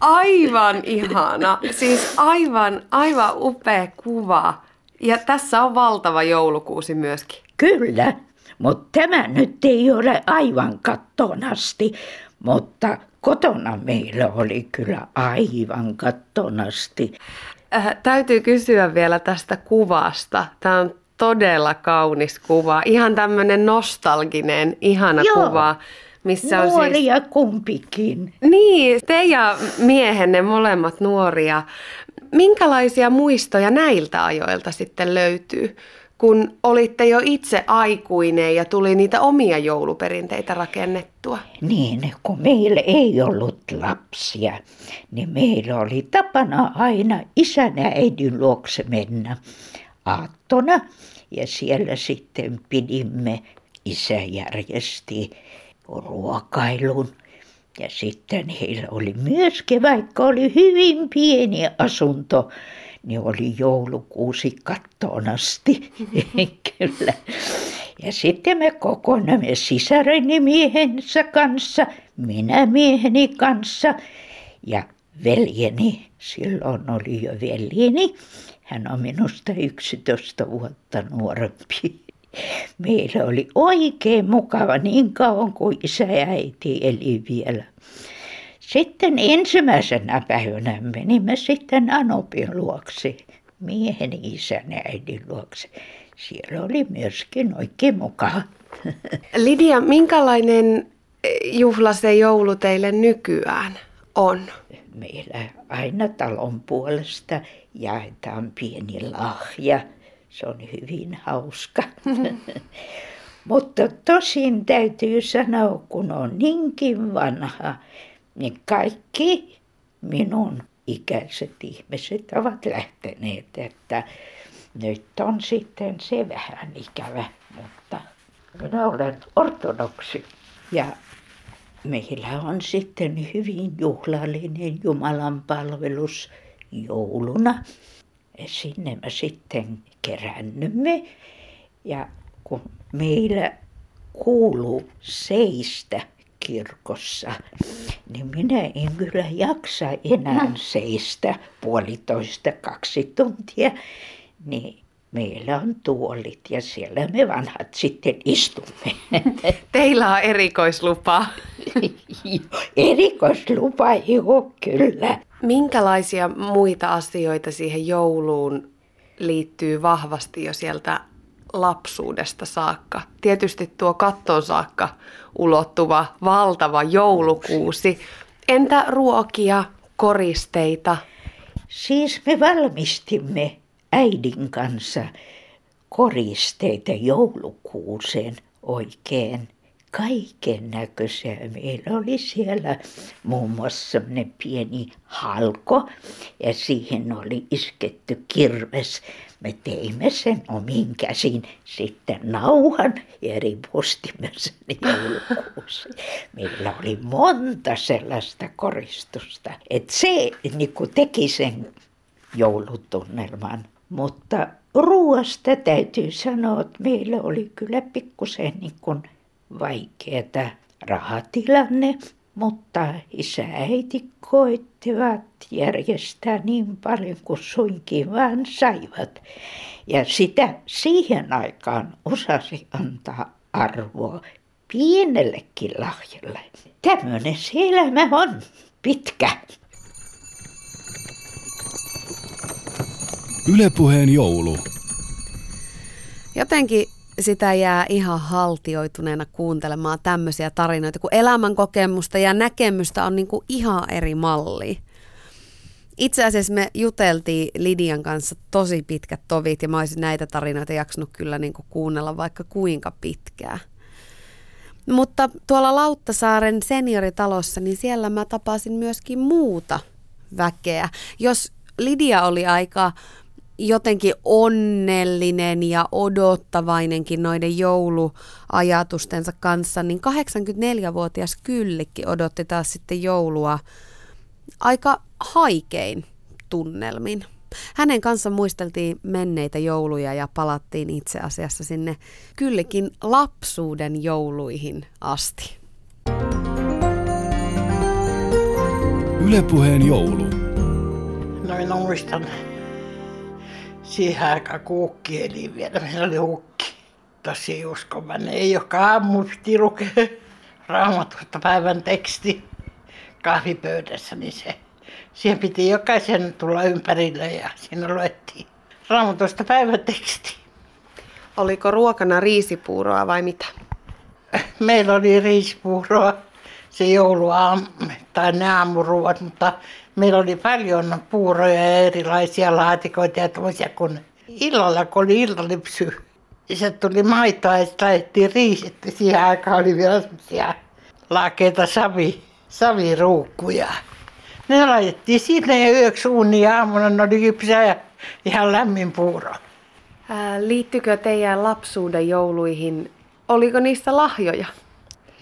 Aivan ihana. Siis aivan, aivan upea kuva. Ja tässä on valtava joulukuusi myöskin.
Kyllä, mutta tämä nyt ei ole aivan kattoon asti, mutta kotona meillä oli kyllä aivan kattoon asti.
Äh, täytyy kysyä vielä tästä kuvasta. Tämä on todella kaunis kuva. Ihan tämmöinen nostalginen, ihana
Joo.
kuva. Missä on siis...
Nuoria kumpikin.
Niin, te ja miehenne molemmat nuoria. Minkälaisia muistoja näiltä ajoilta sitten löytyy, kun olitte jo itse aikuinen ja tuli niitä omia jouluperinteitä rakennettua?
Niin, kun meillä ei ollut lapsia, niin meillä oli tapana aina isän ja äidin luokse mennä aattona. Ja siellä sitten pidimme, isä järjesti ruokailun. Ja sitten heillä oli myöskin, vaikka oli hyvin pieni asunto, niin oli joulukuusi kattoon asti. Kyllä. Ja sitten me kokonamme sisareni miehensä kanssa, minä mieheni kanssa ja veljeni. Silloin oli jo veljeni. Hän on minusta 11 vuotta nuorempi. Meillä oli oikein mukava niin kauan kuin isä ja äiti eli vielä. Sitten ensimmäisenä päivänä menimme sitten Anopin luokse, miehen isän ja äidin luokse. Siellä oli myöskin oikein mukava.
Lidia, minkälainen juhla se joulu teille nykyään on?
Meillä aina talon puolesta jaetaan pieni lahja. Se on hyvin hauska. Mutta tosin täytyy sanoa, kun on niinkin vanha, niin kaikki minun ikäiset ihmiset ovat lähteneet, että nyt on sitten se vähän ikävä, mutta minä olen ortodoksi. Ja meillä on sitten hyvin juhlallinen Jumalan palvelus jouluna. Ja sinne me sitten kerännymme. Ja kun meillä kuuluu seistä kirkossa, niin minä en kyllä jaksa enää seistä puolitoista kaksi tuntia. Niin meillä on tuolit ja siellä me vanhat sitten istumme.
Teillä on erikoislupa.
Erikoislupa, joo, kyllä.
Minkälaisia muita asioita siihen jouluun liittyy vahvasti jo sieltä lapsuudesta saakka? Tietysti tuo kattoon saakka ulottuva valtava joulukuusi. Entä ruokia, koristeita?
Siis me valmistimme äidin kanssa koristeita joulukuuseen oikein kaiken näköisiä. Meillä oli siellä muun muassa pieni halko ja siihen oli isketty kirves. Me teimme sen omin käsin sitten nauhan ja ripustimme sen joulukuusi. Meillä oli monta sellaista koristusta, että se niin teki sen joulutunnelman. Mutta ruoasta täytyy sanoa, että meillä oli kyllä pikkusen niin kuin vaikeata rahatilanne, mutta isä äiti koittivat järjestää niin paljon kuin suinkin vaan saivat. Ja sitä siihen aikaan osasi antaa arvoa pienellekin lahjalle. Tämmöinen se elämä on pitkä.
Ylepuheen joulu.
Jotenkin sitä jää ihan haltioituneena kuuntelemaan tämmöisiä tarinoita, kun elämänkokemusta ja näkemystä on niin kuin ihan eri malli. Itse asiassa me juteltiin Lidian kanssa tosi pitkät tovit ja mä olisin näitä tarinoita jaksanut kyllä niin kuin kuunnella vaikka kuinka pitkää. Mutta tuolla Lauttasaaren senioritalossa, niin siellä mä tapasin myöskin muuta väkeä. Jos Lidia oli aika jotenkin onnellinen ja odottavainenkin noiden jouluajatustensa kanssa, niin 84-vuotias Kyllikki odotti taas sitten joulua aika haikein tunnelmin. Hänen kanssa muisteltiin menneitä jouluja ja palattiin itse asiassa sinne Kyllikin lapsuuden jouluihin asti.
Ylepuheen joulu.
No minä muistan siihen aikaan kuukki eli vielä. Meillä oli hukki. Tosi uskomainen. Ei joka aamu piti lukea raamatusta päivän teksti kahvipöydässä, niin se, siihen piti jokaisen tulla ympärille ja siinä luettiin raamatusta päivän teksti.
Oliko ruokana riisipuuroa vai mitä?
Meillä oli riisipuuroa se jouluaamu tai ne aamuruuat, mutta meillä oli paljon puuroja ja erilaisia laatikoita ja tämmöisiä, kun illalla, kun oli illalipsy, se tuli maitoa ja sitten laitettiin riisit. Siihen aikaan oli vielä semmoisia laakeita savi, saviruukkuja. Ne laitettiin sinne ja yöksi uuni ja aamuna ne oli kypsää ja ihan lämmin puuro.
Ää, liittyykö teidän lapsuuden jouluihin, oliko niistä lahjoja?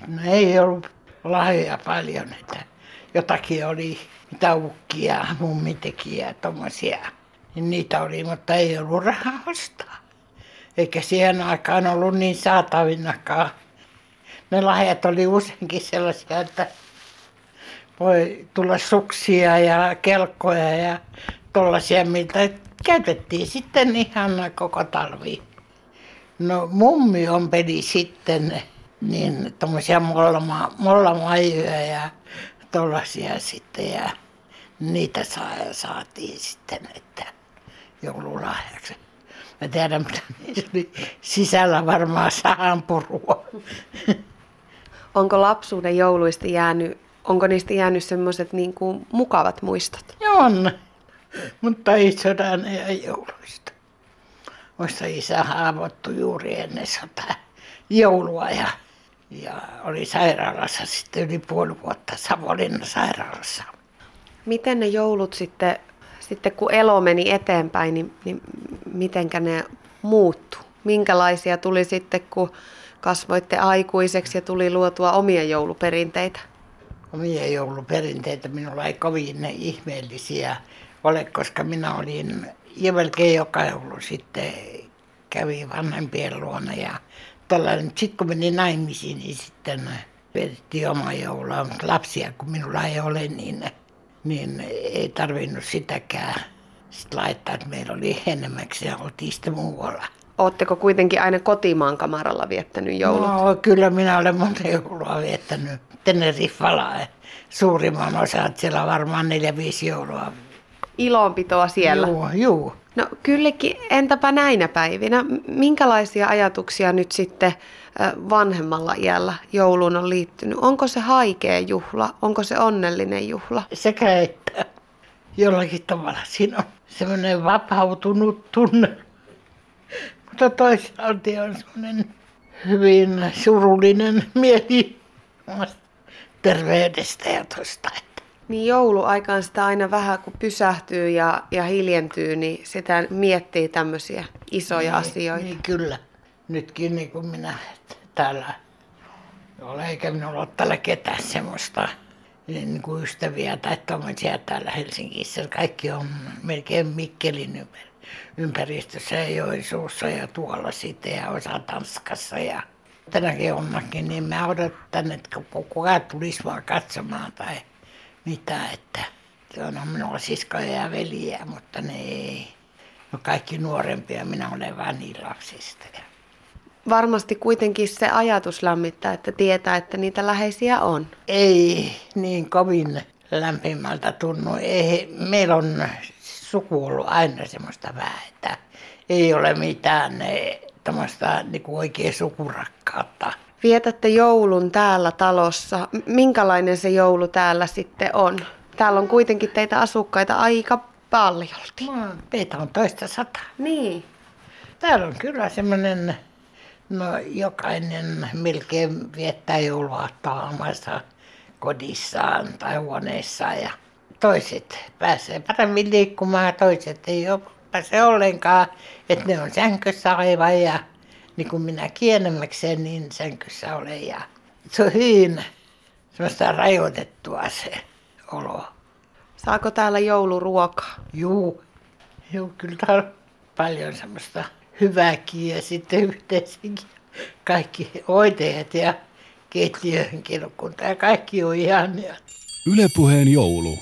No ei ollut lahjoja paljon, että jotakin oli, mitä ukkia, mummi teki ja tommosia. Niin niitä oli, mutta ei ollut rahaa ostaa. Eikä siihen aikaan ollut niin saatavinakaan. Ne lahjat oli useinkin sellaisia, että voi tulla suksia ja kelkkoja ja tollaisia, mitä käytettiin sitten ihan koko talvi. No mummi on peli sitten niin tuommoisia mollama, mollamaijoja ja tuollaisia sitten ja niitä saa, saatiin sitten, että joululahjaksi. Mä tiedän, mitä niissä oli sisällä varmaan saanpurua.
Onko lapsuuden jouluista jäänyt, onko niistä jäänyt semmoiset niin kuin mukavat muistot?
On, mutta ei sodan ja jouluista. Muista isä haavoittui juuri ennen sotaa joulua ja, ja oli sairaalassa sitten yli puoli vuotta Savonlinnan sairaalassa.
Miten ne joulut sitten, sitten kun elo meni eteenpäin, niin, niin mitenkä ne muuttu? Minkälaisia tuli sitten, kun kasvoitte aikuiseksi ja tuli luotua omia jouluperinteitä?
Omia jouluperinteitä minulla ei kovin ne ihmeellisiä ole, koska minä olin ja melkein joka joulu sitten kävi vanhempien luona ja tällainen. Sitten kun menin naimisiin, niin sitten vietettiin oma joulua, mutta lapsia kun minulla ei ole, niin, niin ei tarvinnut sitäkään sitten laittaa, että meillä oli enemmäksi ja oltiin sitten muualla.
Oletteko kuitenkin aina kotimaan kamaralla viettänyt joulut?
No kyllä minä olen monta joulua viettänyt Teneriffalla. Suurimman osan, siellä on varmaan neljä viisi joulua.
Ilonpitoa siellä?
Joo, joo.
No kyllekin, entäpä näinä päivinä, minkälaisia ajatuksia nyt sitten vanhemmalla iällä jouluun on liittynyt? Onko se haikea juhla? Onko se onnellinen juhla?
Sekä että jollakin tavalla siinä on semmoinen vapautunut tunne. Mutta toisaalta on semmoinen hyvin surullinen mieli terveydestä ja tosta.
Niin jouluaikaan sitä aina vähän kun pysähtyy ja, ja hiljentyy, niin sitä miettii tämmöisiä isoja
niin,
asioita.
Niin kyllä. Nytkin niin kuin minä täällä ole, eikä minulla ole täällä ketään semmoista niin kuin ystäviä tai tommoisia täällä Helsingissä. Kaikki on melkein Mikkelin ympäristössä ja Joensuussa ja tuolla sitten ja osa Tanskassa ja tänäkin onnakin, niin mä odotan, että kukaan tulisi vaan katsomaan tai mitä, että se on minulla siskoja ja veliä, mutta ne ei. No kaikki nuorempia, minä olen vain niin lapsista.
Varmasti kuitenkin se ajatus lämmittää, että tietää, että niitä läheisiä on.
Ei niin kovin lämpimältä tunnu. Ei, meillä on suku ollut aina semmoista vähän, että ei ole mitään tämmöistä niin oikein sukurakkautta.
Vietätte joulun täällä talossa. Minkälainen se joulu täällä sitten on? Täällä on kuitenkin teitä asukkaita aika paljolti.
Meitä on toista sata.
Niin.
Täällä on kyllä semmoinen, no jokainen melkein viettää jouluaattoa omassa kodissaan tai huoneessaan ja toiset pääsee paremmin liikkumaan toiset ei ole pääse ollenkaan, että ne on sänkyssä aivan ja niin kuin minä kienemmäkseen niin sänkyssä olen ja se on hyvin semmoista rajoitettua se olo.
Saako täällä jouluruokaa?
Juu, juu kyllä täällä on paljon semmoista hyvääkin ja sitten yhteisenkin kaikki oiteet ja keittiöhenkilökunta ja kaikki on ihania.
Ylepuheen joulu.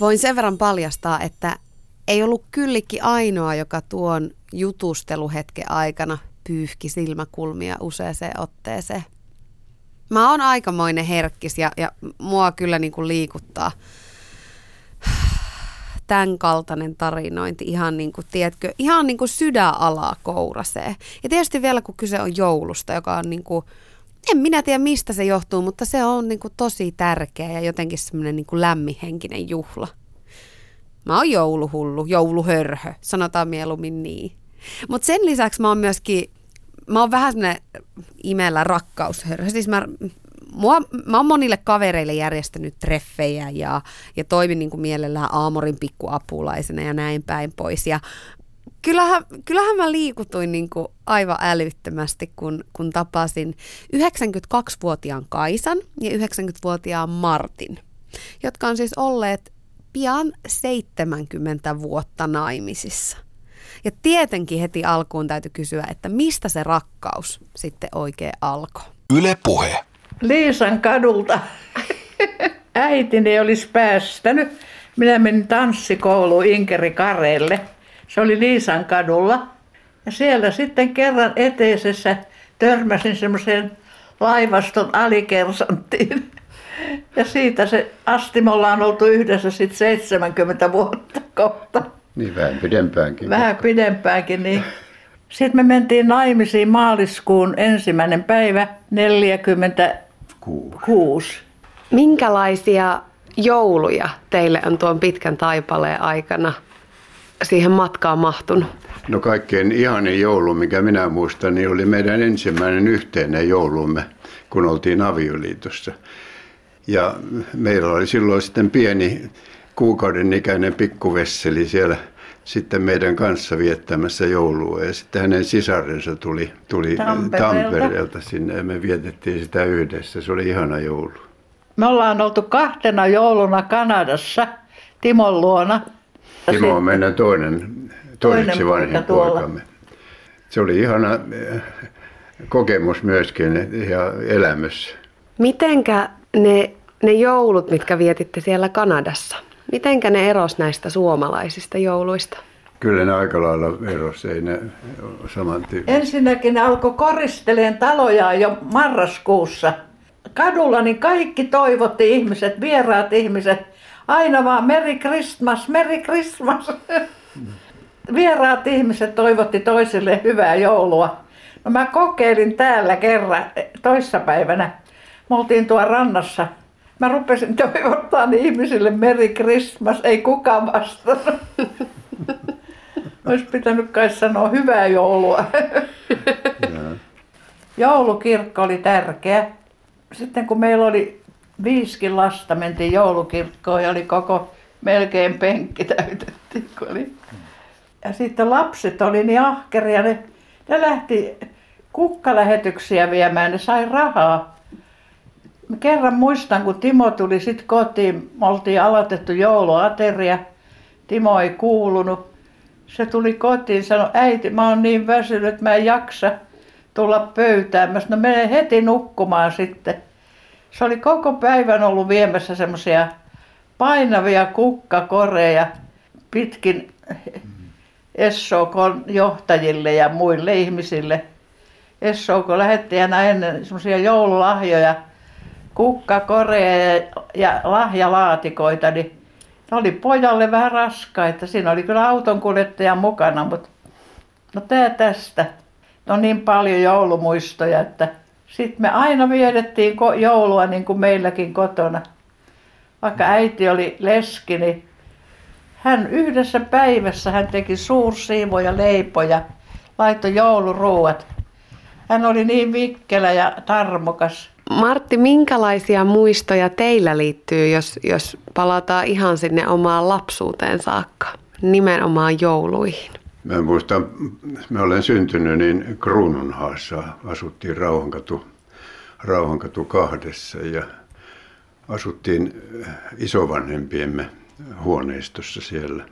Voin sen verran paljastaa, että ei ollut kyllikki ainoa, joka tuon jutusteluhetken aikana pyyhki silmäkulmia useaseen otteeseen. Mä oon aikamoinen herkkis ja, ja mua kyllä niin kuin liikuttaa tämän kaltainen tarinointi ihan niin kuin, tiedätkö, ihan niin kuin sydänalaa kourasee. Ja tietysti vielä kun kyse on joulusta, joka on niin kuin, en minä tiedä mistä se johtuu, mutta se on niin kuin tosi tärkeä ja jotenkin semmoinen niin lämmihenkinen juhla. Mä oon jouluhullu, jouluhörhö, sanotaan mieluummin niin. Mutta sen lisäksi mä oon myöskin, mä oon vähän semmoinen imellä rakkaushörhö. Siis mä, mua, mä oon monille kavereille järjestänyt treffejä ja, ja toimin niin kuin mielellään Aamorin pikkuapulaisena ja näin päin pois. Ja kyllähän, kyllähän mä liikutuin niin kuin aivan älyttömästi, kun, kun tapasin 92-vuotiaan Kaisan ja 90-vuotiaan Martin, jotka on siis olleet pian 70 vuotta naimisissa. Ja tietenkin heti alkuun täytyy kysyä, että mistä se rakkaus sitten oikein alkoi?
Yle puhe.
Liisan kadulta. Äitini olisi päästänyt. Minä menin tanssikouluun Inkeri Kareelle. Se oli Liisan kadulla. Ja siellä sitten kerran eteisessä törmäsin semmoiseen laivaston alikersanttiin. Ja siitä se asti me ollaan oltu yhdessä sitten 70 vuotta kohta.
Niin vähän pidempäänkin.
Vähän pidempäänkin, niin. Sitten me mentiin naimisiin maaliskuun ensimmäinen päivä 46.
Minkälaisia jouluja teille on tuon pitkän taipaleen aikana siihen matkaan mahtunut?
No kaikkein ihanin joulu, mikä minä muistan, niin oli meidän ensimmäinen yhteinen joulumme, kun oltiin avioliitossa. Ja meillä oli silloin sitten pieni kuukauden ikäinen pikkuvesseli siellä sitten meidän kanssa viettämässä joulua. Ja sitten hänen sisarensa tuli, tuli
Tampereelta.
Tampereelta sinne ja me vietettiin sitä yhdessä. Se oli ihana joulu.
Me ollaan oltu kahtena jouluna Kanadassa Timon luona.
Timo on meidän toinen, toiseksi
Toinen
vanhin
tuolla.
poikamme. Se oli ihana eh, kokemus myöskin ja elämys.
Mitenkä ne, ne joulut, mitkä vietitte siellä Kanadassa, mitenkä ne eros näistä suomalaisista jouluista?
Kyllä ne aika lailla erosi, ei ne saman tyyppi.
Ensinnäkin ne alkoi koristeleen taloja jo marraskuussa. Kadulla niin kaikki toivotti ihmiset, vieraat ihmiset, aina vaan Merry Christmas, Merry Christmas. Vieraat ihmiset toivotti toisille hyvää joulua. No mä kokeilin täällä kerran toissapäivänä. Me oltiin tuolla rannassa. Mä rupesin toivottaa ihmisille Merry Christmas, ei kukaan vastannut. Olisi pitänyt kai sanoa hyvää joulua. Joulukirkko oli tärkeä. Sitten kun meillä oli viisikin lasta, mentiin joulukirkkoon ja oli koko melkein penkki täytettiin. Kun oli. Ja sitten lapset oli niin ahkeria, ne, ne lähti kukkalähetyksiä viemään, ne sai rahaa. Mä kerran muistan, kun Timo tuli sitten kotiin, me oltiin aloitettu jouluateria. Timo ei kuulunut. Se tuli kotiin, sanoi, äiti, mä oon niin väsynyt, mä en jaksa tulla pöytään. Mä sanoin, no mene heti nukkumaan sitten. Se oli koko päivän ollut viemässä semmoisia painavia kukkakoreja pitkin SOK johtajille ja muille ihmisille. SOK lähetti aina ennen semmoisia joululahjoja, kukkakoreja ja, ja lahjalaatikoita, niin ne oli pojalle vähän raskaita. Siinä oli kyllä autonkuljettaja mukana, mutta no tää tästä. No niin paljon joulumuistoja, että sitten me aina vietettiin joulua niin kuin meilläkin kotona. Vaikka äiti oli leski, niin hän yhdessä päivässä hän teki suursiivoja leipoja, laittoi jouluruuat. Hän oli niin vikkelä ja tarmokas.
Martti, minkälaisia muistoja teillä liittyy, jos, jos palataan ihan sinne omaan lapsuuteen saakka, nimenomaan jouluihin?
Mä muistan, mä olen syntynyt niin Kruununhaassa, asuttiin Rauhankatu, Rauhankatu kahdessa ja asuttiin isovanhempiemme huoneistossa siellä.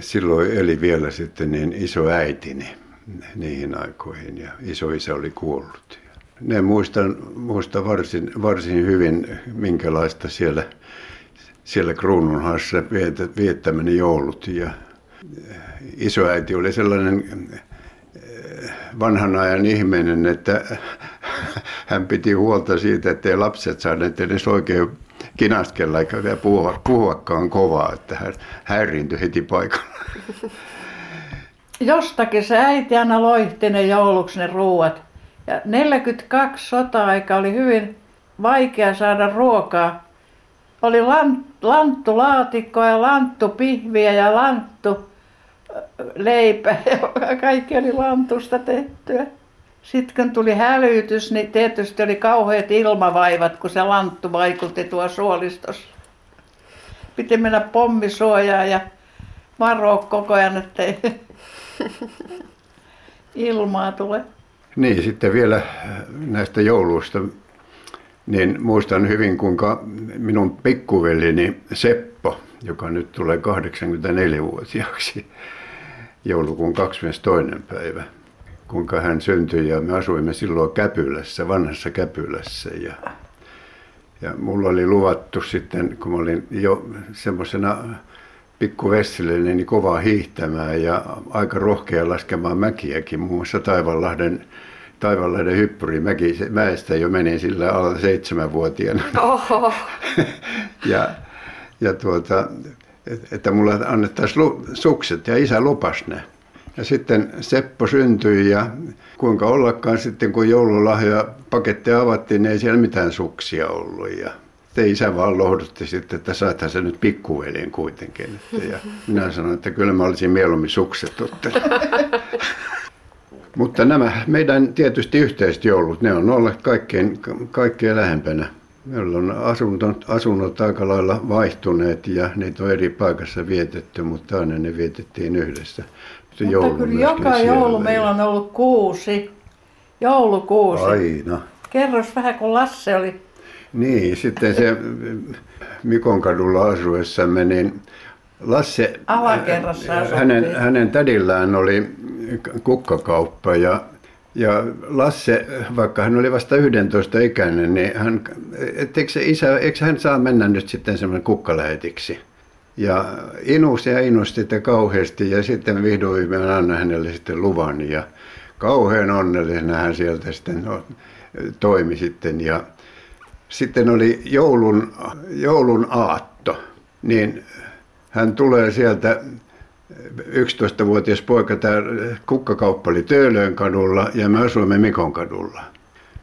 Silloin eli vielä sitten niin iso äitini niihin aikoihin ja isoisä oli kuollut. Ne muistan, muistan varsin, varsin hyvin, minkälaista siellä, siellä Kruununhaassa vietä- viettämäni joulut. Ja isoäiti oli sellainen eh, vanhan ajan ihminen, että hän piti huolta siitä, ettei lapset saaneet edes oikein kinaskella eikä vielä puhua, puhuakaan kovaa, että hän häiriintyi heti paikalla.
Jostakin se äiti aina loihti ne jouluksi ne ruuat. Ja 42 sota-aika oli hyvin vaikea saada ruokaa. Oli lan, lanttulaatikkoa ja lanttupihviä ja lanttu leipä ja kaikki oli lantusta tehtyä. Sitten kun tuli hälytys, niin tietysti oli kauheat ilmavaivat, kun se lanttu vaikutti tuo suolistossa. Piti mennä pommisuojaan ja varoa koko ajan, ettei ilmaa tule.
Niin, sitten vielä näistä jouluista, niin muistan hyvin, kuinka minun pikkuveljeni Seppo, joka nyt tulee 84-vuotiaaksi, joulukuun 22. päivä, kuinka hän syntyi ja me asuimme silloin Käpylässä, vanhassa Käpylässä ja ja mulla oli luvattu sitten, kun mä olin jo semmoisena pikkuvessilinen, niin kovaa hiihtämään ja aika rohkea laskemaan mäkiäkin. Muun muassa Taivanlahden, Taivanlahden hyppyrimäki, mäestä jo menin sillä alla seitsemänvuotiaana.
Oho.
ja, ja tuota, et- että mulle annettaisiin lu- sukset ja isä lupas ne. Ja sitten Seppo syntyi ja kuinka ollakaan sitten kun joululahja paketteja avattiin, niin ei siellä mitään suksia ollut. Ja Te isä vaan lohdutti sitten, että saathan se nyt pikkuveljen kuitenkin. Ja minä sanoin, että kyllä mä olisin mieluummin sukset ottanut. Mutta nämä meidän tietysti yhteiset joulut, ne on olleet kaikkein, kaikkein lähempänä. Meillä on asunnot, asunnot aika lailla vaihtuneet ja niitä on eri paikassa vietetty, mutta aina ne vietettiin yhdessä. Se
Mutta
joulu
kyllä joka joulu meillä on ollut kuusi. Joulukuusi.
Aina.
Kerros vähän, kun Lasse oli.
Niin, sitten se Mikon kadulla asuessamme, niin Lasse,
Alakerrassa
hänen, hänen tädillään oli kukkakauppa ja, ja Lasse, vaikka hän oli vasta 11 ikäinen, niin hän, et eikö, se isä, eikö hän saa mennä nyt sitten semmoinen kukkalähetiksi? Ja inusti ja innosti sitä kauheasti ja sitten vihdoin mä annan hänelle sitten luvan ja kauhean onnellisena hän sieltä sitten no, toimi sitten ja sitten oli joulun, joulun aatto, niin hän tulee sieltä 11-vuotias poika, tämä kukkakauppa oli Töölön kadulla ja me asuimme Mikon kadulla.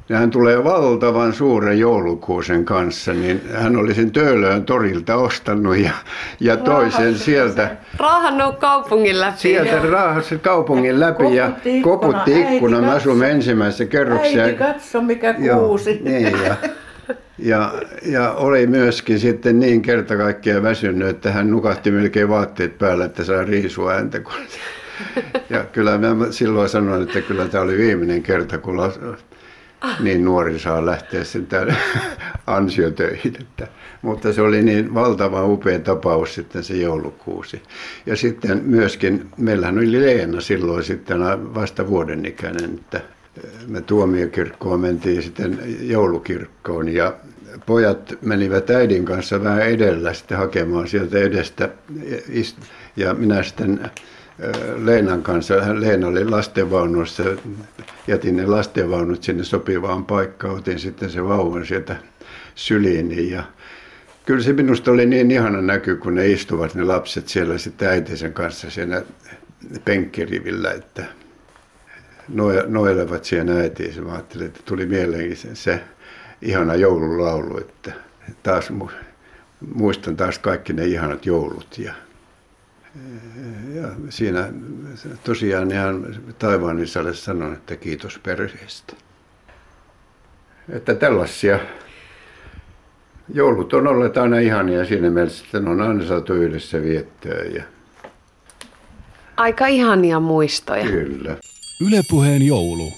Ja hän tulee valtavan suuren joulukuusen kanssa, niin hän oli sen Töölön torilta ostanut ja, ja toi sen sieltä,
Raahannut kaupungin läpi.
sieltä raahasi kaupungin läpi ja
Koputti ikkuna,
ikkuna. Me asumme ensimmäisessä kerroksessa.
Äiti, katso mikä
Joo,
kuusi.
niin ja, ja, ja oli myöskin sitten niin kerta kaikkiaan väsynyt, että hän nukahti melkein vaatteet päällä, että saa riisua ääntä. Kun... Ja kyllä mä silloin sanoin, että kyllä tämä oli viimeinen kerta, kun las- niin nuori saa lähteä sen tänne ansiotöihin. Että, mutta se oli niin valtava upea tapaus sitten se joulukuusi. Ja sitten myöskin, meillähän oli Leena silloin sitten vasta vuoden ikäinen, että me tuomiokirkkoon mentiin sitten joulukirkkoon ja pojat menivät äidin kanssa vähän edellä sitten hakemaan sieltä edestä ja minä sitten Leenan kanssa, Leena oli lastenvaunussa, jätin ne lastenvaunut sinne sopivaan paikkaan, otin sitten se vauvan sieltä syliini ja kyllä se minusta oli niin ihana näky, kun ne istuvat ne lapset siellä sitten äitinsä kanssa siinä penkkirivillä, että noelevat siihen äitiinsä. Mä ajattelin, että tuli mieleenkin se ihana joululaulu, että taas muistan taas kaikki ne ihanat joulut. Ja, ja siinä tosiaan ihan taivaan isälle sanon, että kiitos perheestä. Että tällaisia joulut on olleet aina ihania siinä mielessä, että ne on aina saatu yhdessä viettää. Ja
Aika ihania muistoja.
kyllä.
Ylepuheen joulu.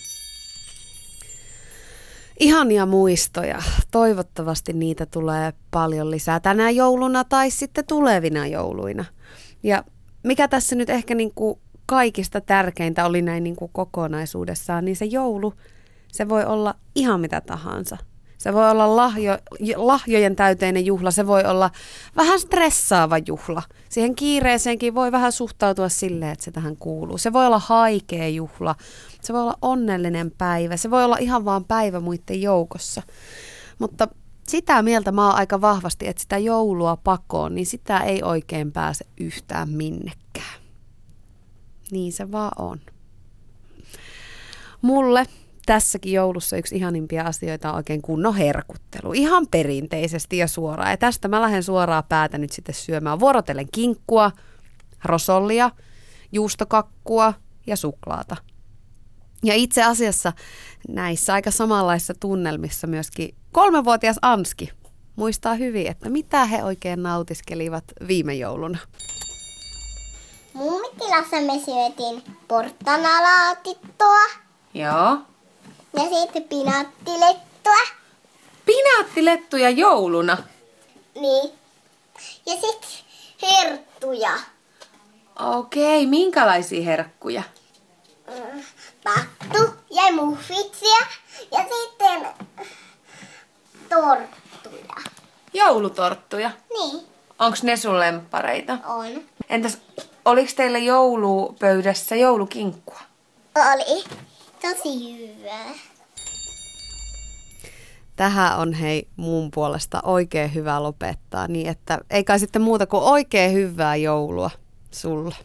Ihania muistoja. Toivottavasti niitä tulee paljon lisää tänä jouluna tai sitten tulevina jouluina. Ja mikä tässä nyt ehkä niin kuin kaikista tärkeintä oli näin niin kuin kokonaisuudessaan, niin se joulu, se voi olla ihan mitä tahansa. Se voi olla lahjo, lahjojen täyteinen juhla, se voi olla vähän stressaava juhla. Siihen kiireeseenkin voi vähän suhtautua silleen, että se tähän kuuluu. Se voi olla haikea juhla, se voi olla onnellinen päivä, se voi olla ihan vaan päivä muiden joukossa. Mutta sitä mieltä mä oon aika vahvasti, että sitä joulua pakoon, niin sitä ei oikein pääse yhtään minnekään. Niin se vaan on. Mulle tässäkin joulussa yksi ihanimpia asioita on oikein kunnon herkuttelu. Ihan perinteisesti ja suoraan. Ja tästä mä lähden suoraan päätä nyt sitten syömään. Vuorotellen kinkkua, rosollia, juustokakkua ja suklaata. Ja itse asiassa näissä aika samanlaisissa tunnelmissa myöskin kolmevuotias Anski muistaa hyvin, että mitä he oikein nautiskelivat viime jouluna.
Mummitilassa me syötiin porttanalaatiktoa
Joo.
Ja sitten pinaattilettua.
Pinaattilettuja jouluna.
Niin. Ja sitten herttuja.
Okei, minkälaisia herkkuja?
Mm, Pattu ja muffitsia ja sitten torttuja.
Joulutorttuja.
Niin,
Onko ne sun lemppareita?
on.
Entäs oliko teillä joulupöydässä joulukinkkua?
Oli tosi hyvää.
Tähän on hei mun puolesta oikein hyvä lopettaa, niin että ei kai sitten muuta kuin oikein hyvää joulua sulle.